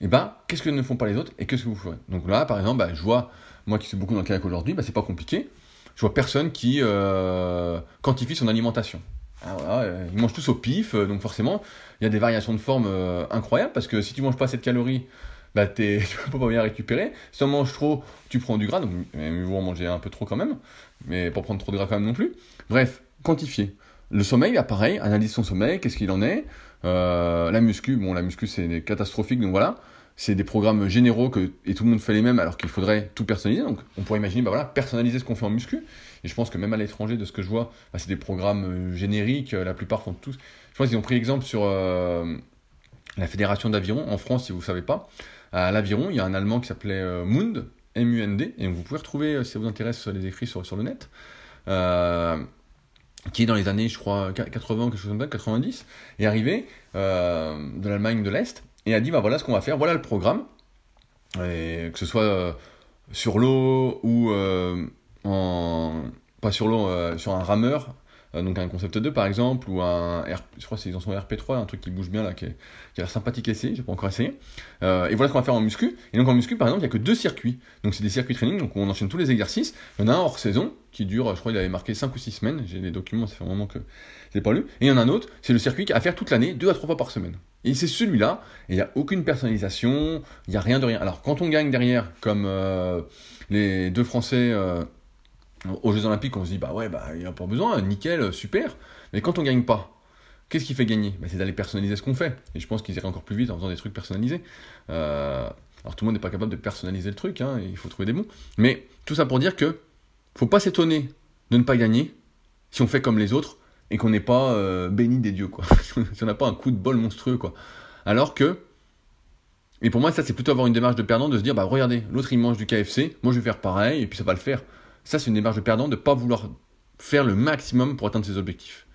Et eh ben, qu'est-ce que ne font pas les autres et qu'est-ce que vous ferez? Donc là, par exemple, ben, je vois moi qui suis beaucoup dans le kayak aujourd'hui, bah, c'est pas compliqué. Je vois personne qui euh, quantifie son alimentation. Ah, euh, ils mangent tous au pif, euh, donc forcément, il y a des variations de forme incroyables parce que si tu manges pas cette calorie, bah, tu peux pas bien récupérer. Si tu en manges trop, tu prends du gras, donc mieux vaut en manger un peu trop quand même, mais pas prendre trop de gras quand même non plus. Bref, quantifier. Le sommeil, bah, pareil, analyse son sommeil, qu'est-ce qu'il en est. la muscu, bon, la muscu c'est catastrophique, donc voilà c'est des programmes généraux que, et tout le monde fait les mêmes alors qu'il faudrait tout personnaliser. Donc on pourrait imaginer, bah voilà, personnaliser ce qu'on fait en muscu. Et je pense que même à l'étranger, de ce que je vois, bah, c'est des programmes euh, génériques, euh, la plupart font tous. Je pense qu'ils ont pris exemple sur euh, la fédération d'aviron. En France, si vous ne savez pas, à l'aviron, il y a un Allemand qui s'appelait Mund, M-U-N-D, et vous pouvez retrouver, si ça vous intéresse, les écrits sur, sur le net. qui est dans les années, je crois, 80, quelque chose comme ça, 90, est arrivé de l'Allemagne de l'Est, et a dit bah voilà ce qu'on va faire, voilà le programme, que ce soit euh, sur l'eau ou euh, en pas sur l'eau, euh, sur un rameur, donc un concept 2 par exemple, ou un je crois son RP3, un truc qui bouge bien là, qui, a l'air sympathique à essayer, j'ai pas encore essayé. et voilà ce qu'on va faire en muscu. Et donc en muscu par exemple, il n'y a que deux circuits. Donc c'est des circuits training, donc on enchaîne tous les exercices. Il y en a un hors saison qui dure, je crois il avait marqué 5 ou 6 semaines, j'ai des documents, ça fait un moment que je l'ai pas lu. Et il y en a un autre, c'est le circuit à faire toute l'année, deux à trois fois par semaine. Et c'est celui-là, et il n'y a aucune personnalisation, il n'y a rien de rien. Alors quand on gagne derrière, comme euh, les deux Français euh, aux Jeux Olympiques, on se dit, bah ouais, bah il n'y a pas besoin, nickel, super. Mais quand on gagne pas, qu'est-ce qui fait gagner? Bah, C'est d'aller personnaliser ce qu'on fait. Et je pense qu'ils iraient encore plus vite en faisant des trucs personnalisés. Euh, alors tout le monde n'est pas capable de personnaliser le truc, hein, il faut trouver des mots. Mais tout ça pour dire que faut pas s'étonner de ne pas gagner si on fait comme les autres et qu'on n'est pas euh, béni des dieux, quoi. si on n'a pas un coup de bol monstrueux, quoi. Alors que, et pour moi, ça, c'est plutôt avoir une démarche de perdant, de se dire, bah regardez, l'autre il mange du KFC, moi je vais faire pareil, et puis ça va le faire. Ça, c'est une démarche de perdant, de ne pas vouloir faire le maximum pour atteindre ses objectifs.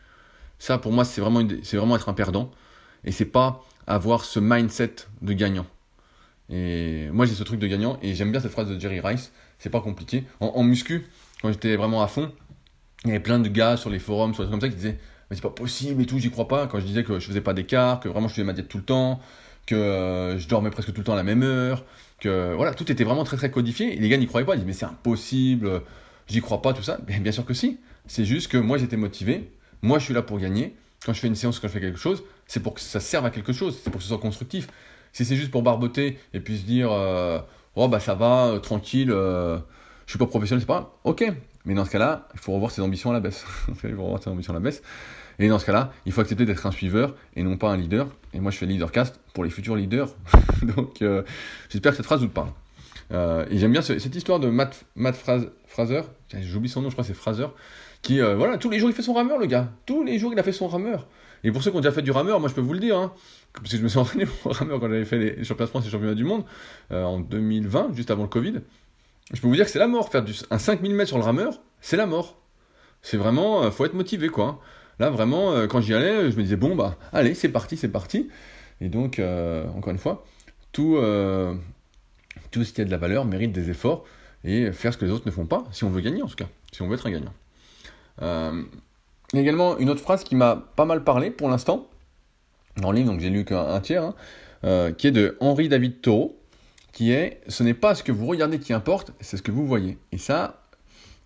Ça, pour moi, c'est vraiment, vraiment être un perdant, et c'est pas avoir ce mindset de gagnant. Et moi, j'ai ce truc de gagnant, et j'aime bien cette phrase de Jerry Rice, c'est pas compliqué. en muscu, quand j'étais vraiment à fond, il y avait plein de gars sur les forums, sur les trucs comme ça, qui disaient mais c'est pas possible et tout, j'y crois pas. Quand je disais que je faisais pas d'écart, que vraiment je faisais ma diète tout le temps, que euh, je dormais presque tout le temps à la même heure, que voilà, tout était vraiment très très codifié. Et les gars n'y croyaient pas, ils disaient mais c'est impossible, j'y crois pas, tout ça. bien sûr que si. C'est juste que moi j'étais motivé, moi je suis là pour gagner. Quand je fais une séance, quand je fais quelque chose, c'est pour que ça serve à quelque chose, c'est pour que ce soit constructif. Si c'est juste pour barboter et puis se dire euh, oh bah ça va, euh, tranquille, je suis pas professionnel, c'est pas ok, mais dans ce cas-là, il faut revoir ses ambitions à la baisse. il faut revoir ses ambitions à la baisse. Et dans ce cas-là, il faut accepter d'être un suiveur et non pas un leader. Et moi, je fais leadercast pour les futurs leaders. Donc, euh, j'espère que cette phrase vous parle. Euh, et j'aime bien cette histoire de Matt, Matt Fraser. J'oublie son nom, je crois c'est Fraser. Qui, euh, voilà, tous les jours, il fait son rameur, le gars. Tous les jours, il a fait son rameur. Et pour ceux qui ont déjà fait du rameur, moi je peux vous le dire, hein, parce que je me suis entraîné pour rameur quand j'avais fait les championnats de France et championnats du monde euh, en 2020, juste avant le Covid. Je peux vous dire que c'est la mort. Faire un 5000 mètres sur le rameur, c'est la mort. C'est vraiment, faut être motivé quoi. Hein. Là vraiment, quand j'y allais, je me disais bon bah allez c'est parti, c'est parti. Et donc encore une fois, tout, tout ce qui a de la valeur mérite des efforts et faire ce que les autres ne font pas, si on veut gagner en tout cas, si on veut être un gagnant. Euh, il y a également une autre phrase qui m'a pas mal parlé pour l'instant, dans le livre, donc j'ai lu qu'un tiers, hein, euh, qui est de Henri David Thoreau, qui est Ce n'est pas ce que vous regardez qui importe, c'est ce que vous voyez. Et ça,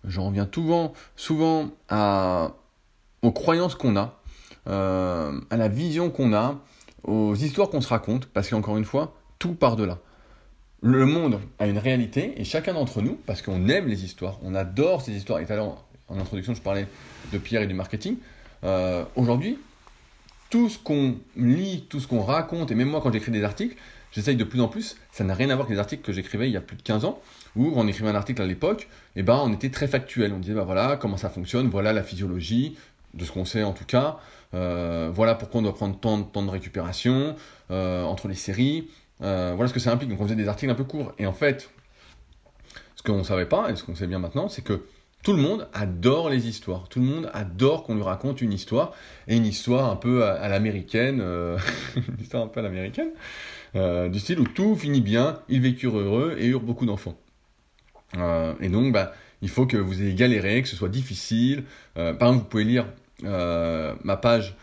j'en reviens souvent, souvent aux croyances qu'on a, euh, à la vision qu'on a, aux histoires qu'on se raconte, parce qu'encore une fois, tout part de là le monde a une réalité et chacun d'entre nous, parce qu'on aime les histoires, on adore ces histoires. Et tout à l'heure, en introduction, je parlais de Pierre et du marketing. Euh, aujourd'hui, tout ce qu'on lit, tout ce qu'on raconte, et même moi quand j'écris des articles, j'essaye de plus en plus, ça n'a rien à voir avec les articles que j'écrivais il y a plus de 15 ans, où on écrivait un article à l'époque, et ben on était très factuel. On disait, bah voilà, comment ça fonctionne, voilà la physiologie, de ce qu'on sait en tout cas, euh, voilà pourquoi on doit prendre tant, temps de récupération euh, entre les séries, euh, voilà ce que ça implique. Donc on faisait des articles un peu courts. Et en fait, ce qu'on ne savait pas, et ce qu'on sait bien maintenant, c'est que tout le monde adore les histoires. Tout le monde adore qu'on lui raconte une histoire. Et une histoire un peu à, l'américaine, euh, une histoire un peu à l'américaine, euh, du style où tout finit bien, ils vécurent heureux et eurent beaucoup d'enfants. et donc, bah, il faut que vous ayez galéré, que ce soit difficile. par exemple, vous pouvez lire ma page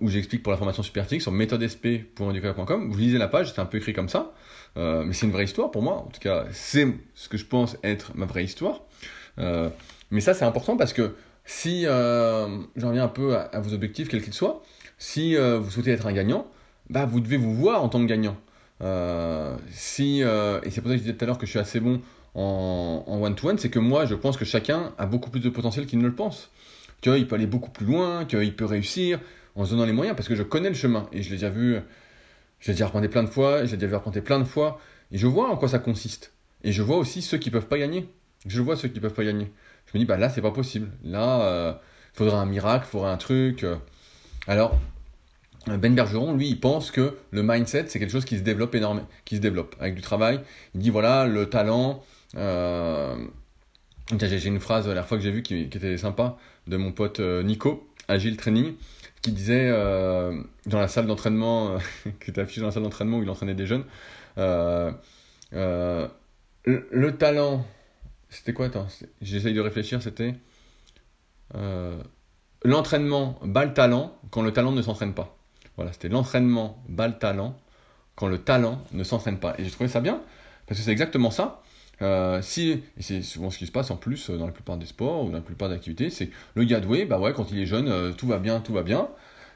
où j'explique pour la formation superphysique sur méthodesp.educateur.com. Vous lisez la page, c'est un peu écrit comme ça, euh, mais c'est une vraie histoire pour moi. En tout cas, c'est ce que je pense être ma vraie histoire. Euh, mais ça, c'est important parce que si, j'en reviens un peu à, vos objectifs, quels qu'ils soient, si vous souhaitez être un gagnant, bah, vous devez vous voir en tant que gagnant. si, et c'est pour ça que je disais tout à l'heure que je suis assez bon en one-to-one, c'est que moi, je pense que chacun a beaucoup plus de potentiel qu'il ne le pense. Qu'il peut aller beaucoup plus loin, qu'il peut réussir, en se donnant les moyens, parce que je connais le chemin, et je l'ai déjà vu, je l'ai déjà arpenté plein de fois, j'ai déjà vu arpenter plein de fois, et je vois en quoi ça consiste. Et je vois aussi ceux qui peuvent pas gagner. Je vois ceux qui peuvent pas gagner. Je me dis, bah là, c'est pas possible. Là, il euh, faudrait un miracle, il faudrait un truc. Euh. Alors, Ben Bergeron, lui, il pense que le mindset, c'est quelque chose qui se développe énormément, qui se développe avec du travail. Il dit, voilà, le talent. Euh... J'ai une phrase la fois que j'ai vue qui, qui, était sympa de mon pote euh, Nico, Agile Training qui disait euh, dans la salle d'entraînement, euh, qui était affiché dans la salle d'entraînement où il entraînait des jeunes, euh, le, talent, c'était quoi Attends, j'essaye de réfléchir, c'était l'entraînement bat le talent quand le talent ne s'entraîne pas. Voilà, c'était l'entraînement bat le talent quand le talent ne s'entraîne pas. Et j'ai trouvé ça bien, parce que c'est exactement ça. Si, et c'est souvent ce qui se passe en plus dans la plupart des sports ou dans la plupart des activités, c'est le gars doué, bah ouais, quand il est jeune, tout va bien, tout va bien.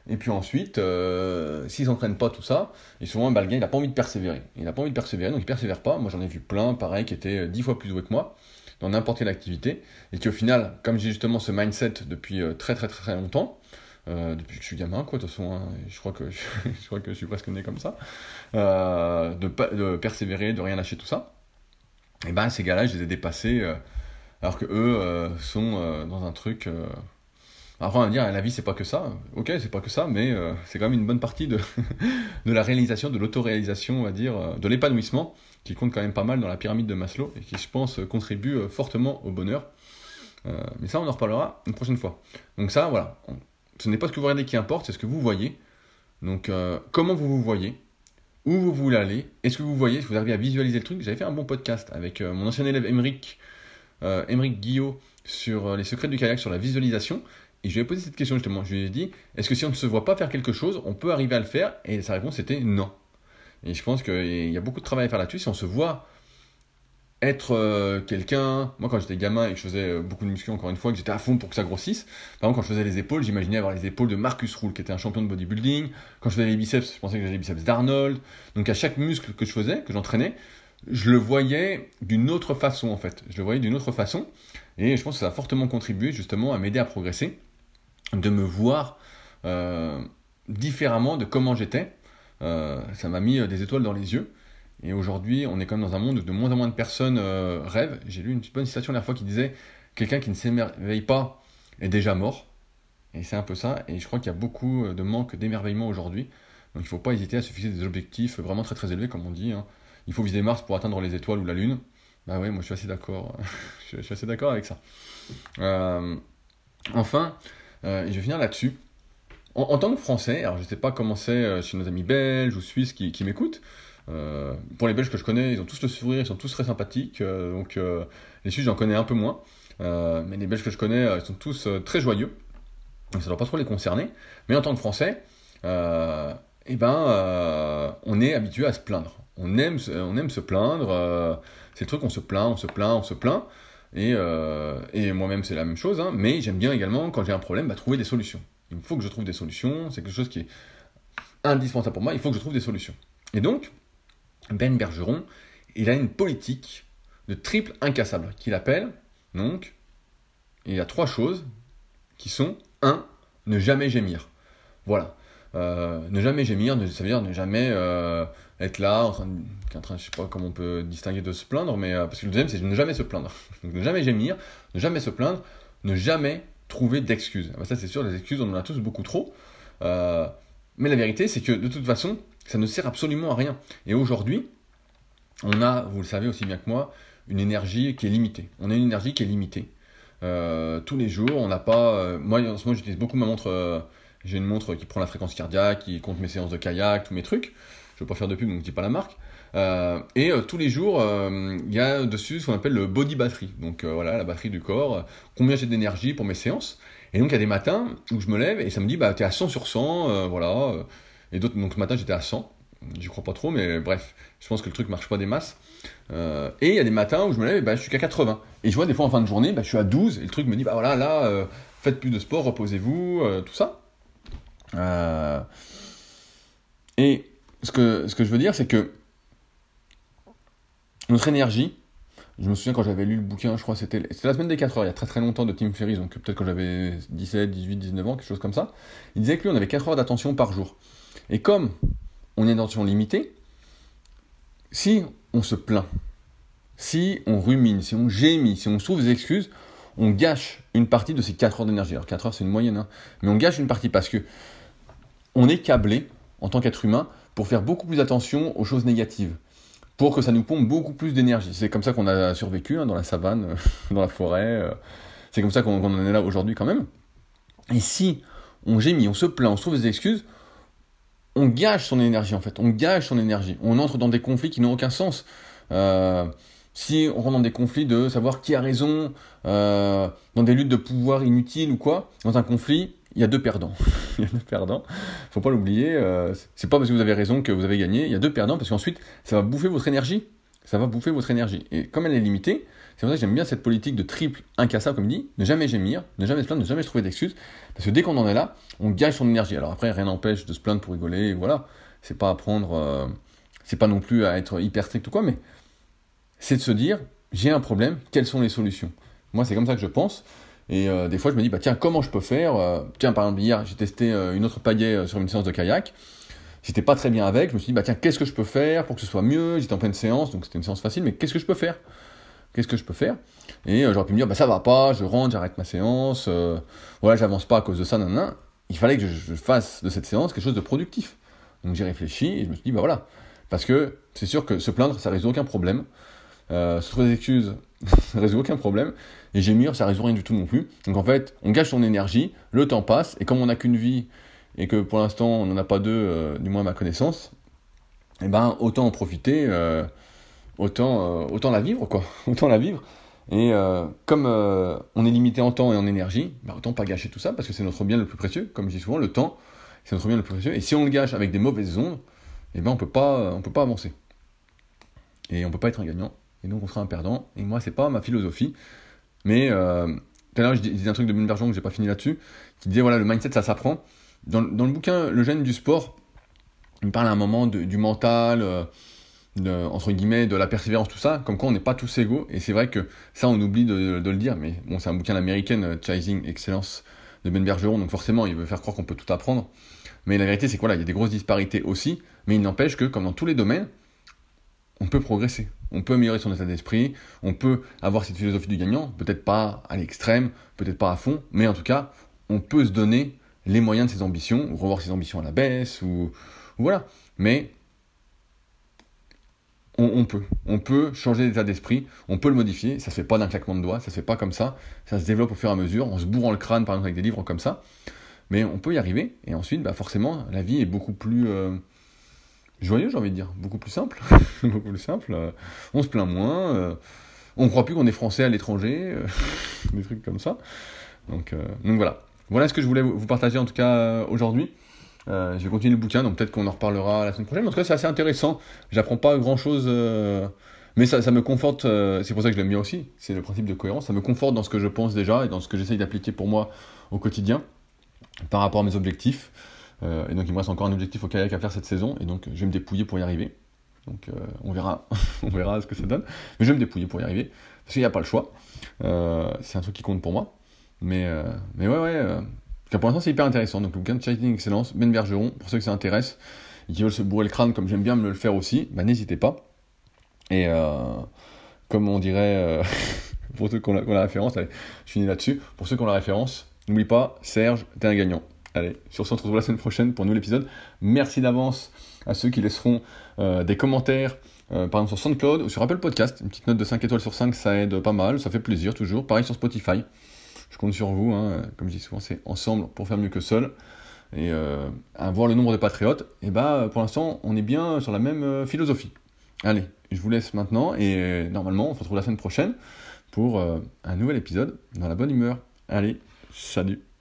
Et puis ensuite, euh, s'ils s'entraînent pas tout ça, et souvent bah, le gars il n'a pas envie de persévérer. Il n'a pas envie de persévérer, donc il persévère pas. Moi j'en ai vu plein, pareil, qui étaient dix fois plus doués que moi dans n'importe quelle activité, et qui au final, comme j'ai justement ce mindset depuis très très très, très longtemps, depuis que je suis gamin, quoi, de toute façon, je, crois que, je crois que je suis presque né comme ça, de, de, persévérer, de rien lâcher tout ça, et ben ces gars-là, je les ai dépassés, alors que eux sont dans un truc après, on va dire, la vie, c'est pas que ça. Ok, c'est pas que ça, mais euh, c'est quand même une bonne partie de, la réalisation, de l'autoréalisation, on va dire, euh, de l'épanouissement, qui compte quand même pas mal dans la pyramide de Maslow et qui, je pense, contribue euh, fortement au bonheur. mais ça, on en reparlera une prochaine fois. Donc, ça, voilà. Ce n'est pas ce que vous regardez qui importe, c'est ce que vous voyez. Donc, comment vous vous voyez? Où vous voulez aller Est-ce que vous voyez Est-ce que vous arrivez à visualiser le truc J'avais fait un bon podcast avec mon ancien élève Émeric, Émeric Guillot sur les secrets du kayak, sur la visualisation. Et je lui ai posé cette question justement. Je lui ai dit est-ce que si on ne se voit pas faire quelque chose, on peut arriver à le faire? Et sa réponse était non. Et je pense qu'il y a beaucoup de travail à faire là-dessus. Si on se voit être euh, quelqu'un. Moi, quand j'étais gamin et que je faisais euh, beaucoup de muscu, encore une fois, que j'étais à fond pour que ça grossisse, par exemple, quand je faisais les épaules, j'imaginais avoir les épaules de Marcus Rule, qui était un champion de bodybuilding. Quand je faisais les biceps, je pensais que j'avais les biceps d'Arnold. Donc, à chaque muscle que je faisais, que j'entraînais, je le voyais d'une autre façon, en fait. Je le voyais d'une autre façon. Et je pense que ça a fortement contribué, justement, à m'aider à progresser de me voir euh, différemment de comment j'étais. Ça m'a mis des étoiles dans les yeux. Et aujourd'hui, on est quand même dans un monde où de moins en moins de personnes rêvent. J'ai lu une bonne citation la dernière fois qui disait Quelqu'un qui ne s'émerveille pas est déjà mort. Et c'est un peu ça, et je crois qu'il y a beaucoup de manque d'émerveillement aujourd'hui. Donc il ne faut pas hésiter à se fixer des objectifs vraiment très très élevés, comme on dit. Hein. Il faut viser Mars pour atteindre les étoiles ou la Lune. Bah ouais, moi je suis assez d'accord. je suis assez d'accord avec ça. Euh, enfin, euh, je vais finir là-dessus. En, tant que Français, alors je ne sais pas comment c'est euh, chez nos amis belges ou suisses qui m'écoutent. Pour les Belges que je connais, ils ont tous le sourire, ils sont tous très sympathiques. donc les Suisses, j'en connais un peu moins. mais les Belges que je connais, ils sont tous très joyeux. Ça ne doit pas trop les concerner. Mais en tant que Français, eh ben, on est habitué à se plaindre. On aime, on aime se plaindre. c'est le truc, on se plaint, on se plaint, on se plaint. Et, euh, et moi-même, c'est la même chose, hein, mais j'aime bien également, quand j'ai un problème, bah, trouver des solutions. Il faut que je trouve des solutions, c'est quelque chose qui est indispensable pour moi, il faut que je trouve des solutions. Et donc, Ben Bergeron, il a une politique de triple incassable qu'il appelle, donc, il y a trois choses qui sont, un, ne jamais gémir. Voilà. Euh, ne jamais gémir, ça veut dire ne jamais euh, être là, en train, de, en train, je sais pas comment on peut distinguer de se plaindre, mais euh, parce que le deuxième c'est ne jamais se plaindre. Ne jamais gémir, ne jamais se plaindre, ne jamais trouver d'excuses. Ah bah, ça c'est sûr, les excuses on en a tous beaucoup trop. mais la vérité c'est que de toute façon, ça ne sert absolument à rien. Et aujourd'hui, on a, vous le savez aussi bien que moi, une énergie qui est limitée. On a une énergie qui est limitée. tous les jours, on n'a pas. moi en ce moment j'utilise beaucoup ma montre j'ai une montre qui prend la fréquence cardiaque, qui compte mes séances de kayak, tous mes trucs. Je ne veux pas faire de pub, donc je dis pas la marque. Euh, et euh, tous les jours, euh, il y a dessus ce qu'on appelle le body battery. Donc voilà, la batterie du corps, combien j'ai d'énergie pour mes séances? Et donc il y a des matins où je me lève et ça me dit, bah es à 100 sur 100, voilà. Et d'autres, donc ce matin j'étais à 100. J'y crois pas trop, mais bref, je pense que le truc marche pas des masses. et il y a des matins où je me lève et bah, je suis qu'à 80. Et je vois des fois en fin de journée, bah, je suis à 12 et le truc me dit, bah voilà, là, faites plus de sport, reposez-vous, tout ça. Euh, et ce que, ce que je veux dire, c'est que notre énergie, je me souviens quand j'avais lu le bouquin, je crois c'était la semaine des 4 heures, il y a très très longtemps de Tim Ferriss, donc peut-être quand j'avais 17, 18, 19 ans, quelque chose comme ça. Il disait que lui, on avait 4 heures d'attention par jour. Et comme on a une attention limitée, si on se plaint, si on rumine, si on gémit, si on trouve des excuses, on gâche une partie de ces 4 heures d'énergie. Alors 4 heures c'est une moyenne, hein, mais on gâche une partie parce que on est câblé, en tant qu'être humain, pour faire beaucoup plus attention aux choses négatives, pour que ça nous pompe beaucoup plus d'énergie. C'est comme ça qu'on a survécu hein, dans la savane, dans la forêt. Euh. c'est comme ça qu'on en est là aujourd'hui quand même. Et si on gémit, on se plaint, on se trouve des excuses, on gâche son énergie en fait. On gâche son énergie. On entre dans des conflits qui n'ont aucun sens. Euh, si on rentre dans des conflits de savoir qui a raison, euh, dans des luttes de pouvoir inutiles ou quoi, dans un conflit, il y a deux perdants. il y a deux perdants. Faut pas l'oublier. Euh, c'est pas parce que vous avez raison que vous avez gagné. Il y a deux perdants parce qu'ensuite, ça va bouffer votre énergie. Ça va bouffer votre énergie. Et comme elle est limitée, c'est pour ça que j'aime bien cette politique de triple incassable, comme il dit, ne jamais gémir, ne jamais se plaindre, ne jamais trouver d'excuses. Parce que dès qu'on en est là, on gâche son énergie. Alors après, rien n'empêche de se plaindre pour rigoler. voilà. C'est pas à prendre. Euh, c'est pas non plus à être hyper strict ou quoi, mais c'est de se dire j'ai un problème, quelles sont les solutions? Moi, c'est comme ça que je pense. Et euh, des fois, je me dis, bah, tiens, comment je peux faire euh, Tiens, par exemple, hier, j'ai testé euh, une autre pagaie sur une séance de kayak. J'étais pas très bien avec. Je me suis dit, bah, tiens, qu'est-ce que je peux faire pour que ce soit mieux? J'étais en pleine séance, donc c'était une séance facile, mais qu'est-ce que je peux faire? Qu'est-ce que je peux faire? Et j'aurais pu me dire, bah, ça va pas, je rentre, j'arrête ma séance. voilà, j'avance pas à cause de ça, nan, Il fallait que je, fasse de cette séance quelque chose de productif. Donc j'ai réfléchi et je me suis dit, bah voilà. Parce que c'est sûr que se plaindre, ça résout aucun problème. se trouver des excuses, ça résout aucun problème. Et gémir, ça résout rien du tout non plus. Donc en fait, on gâche son énergie, le temps passe, et comme on n'a qu'une vie, et que pour l'instant on n'en a pas deux, euh, du moins à ma connaissance, eh ben autant en profiter, euh, autant, euh, autant la vivre, quoi. autant la vivre. Et comme on est limité en temps et en énergie, bah, autant pas gâcher tout ça, parce que c'est notre bien le plus précieux, comme je dis souvent, le temps, c'est notre bien le plus précieux. Et si on le gâche avec des mauvaises ondes, eh ben on peut pas, on peut pas avancer. Et on peut pas être un gagnant et donc on sera un perdant. Et moi, c'est pas ma philosophie. Mais euh, tout à l'heure, je disais un truc de Bergeron que j'ai pas fini là-dessus, qui disait voilà, le mindset, ça s'apprend. Dans, dans, le bouquin Le gène du sport, il me parle à un moment du mental, euh, de, entre guillemets, de la persévérance, tout ça, comme quoi on n'est pas tous égaux. Et c'est vrai que ça, on oublie de, le dire. Mais bon, c'est un bouquin américain, euh, Chasing Excellence de Ben Bergeron, donc forcément, il veut faire croire qu'on peut tout apprendre. Mais la vérité, c'est qu'il y a des grosses disparités aussi. Mais il n'empêche que, comme dans tous les domaines, on peut progresser. On peut améliorer son état d'esprit, on peut avoir cette philosophie du gagnant, peut-être pas à l'extrême, peut-être pas à fond, mais en tout cas, on peut se donner les moyens de ses ambitions, ou revoir ses ambitions à la baisse, ou, voilà. Mais on, peut. On peut changer d'état d'esprit, on peut le modifier, ça se fait pas d'un claquement de doigts, ça se fait pas comme ça, ça se développe au fur et à mesure, en se bourrant le crâne par exemple avec des livres comme ça, mais on peut y arriver, et ensuite, bah, forcément, la vie est beaucoup plus euh, joyeuse, j'ai envie de dire, beaucoup plus simple, euh, on se plaint moins, euh, on croit plus qu'on est français à l'étranger, des trucs comme ça, donc voilà. Voilà ce que je voulais vous partager en tout cas aujourd'hui. Euh, je vais continuer le bouquin, donc peut-être qu'on en reparlera la semaine prochaine. En tout cas, c'est assez intéressant. J'apprends pas grand-chose, euh, mais ça, ça, me conforte. Euh, c'est pour ça que je l'aime bien aussi. C'est le principe de cohérence. Ça me conforte dans ce que je pense déjà et dans ce que j'essaye d'appliquer pour moi au quotidien par rapport à mes objectifs. et donc, il me reste encore un objectif au kayak à faire cette saison, et donc je vais me dépouiller pour y arriver. Donc, on verra, on verra ce que ça donne. Mais je vais me dépouiller pour y arriver parce qu'il n'y a pas le choix. c'est un truc qui compte pour moi. Mais, mais ouais, ouais pour l'instant, c'est hyper intéressant. Donc, le bouquin de Excellence, Ben Bergeron, pour ceux que ça intéresse et qui veulent se bourrer le crâne comme j'aime bien me le faire aussi, bah, n'hésitez pas. Et euh, comme on dirait, euh, pour ceux qui ont, la, référence, allez, je finis là-dessus. Pour ceux qui ont la référence, n'oublie pas, Serge, t'es un gagnant. Allez, sur ce, on se retrouve la semaine prochaine pour un nouvel épisode. Merci d'avance à ceux qui laisseront euh, des commentaires, par exemple sur SoundCloud ou sur Apple Podcast. Une petite note de 5 étoiles sur 5, ça aide pas mal, ça fait plaisir toujours. Pareil sur Spotify je compte sur vous, hein. comme je dis souvent, c'est ensemble pour faire mieux que seul. Et euh, à voir le nombre de patriotes, et bah pour l'instant on est bien sur la même euh, philosophie. Allez, je vous laisse maintenant et euh, normalement on se retrouve la semaine prochaine pour un nouvel épisode dans la bonne humeur. Allez, salut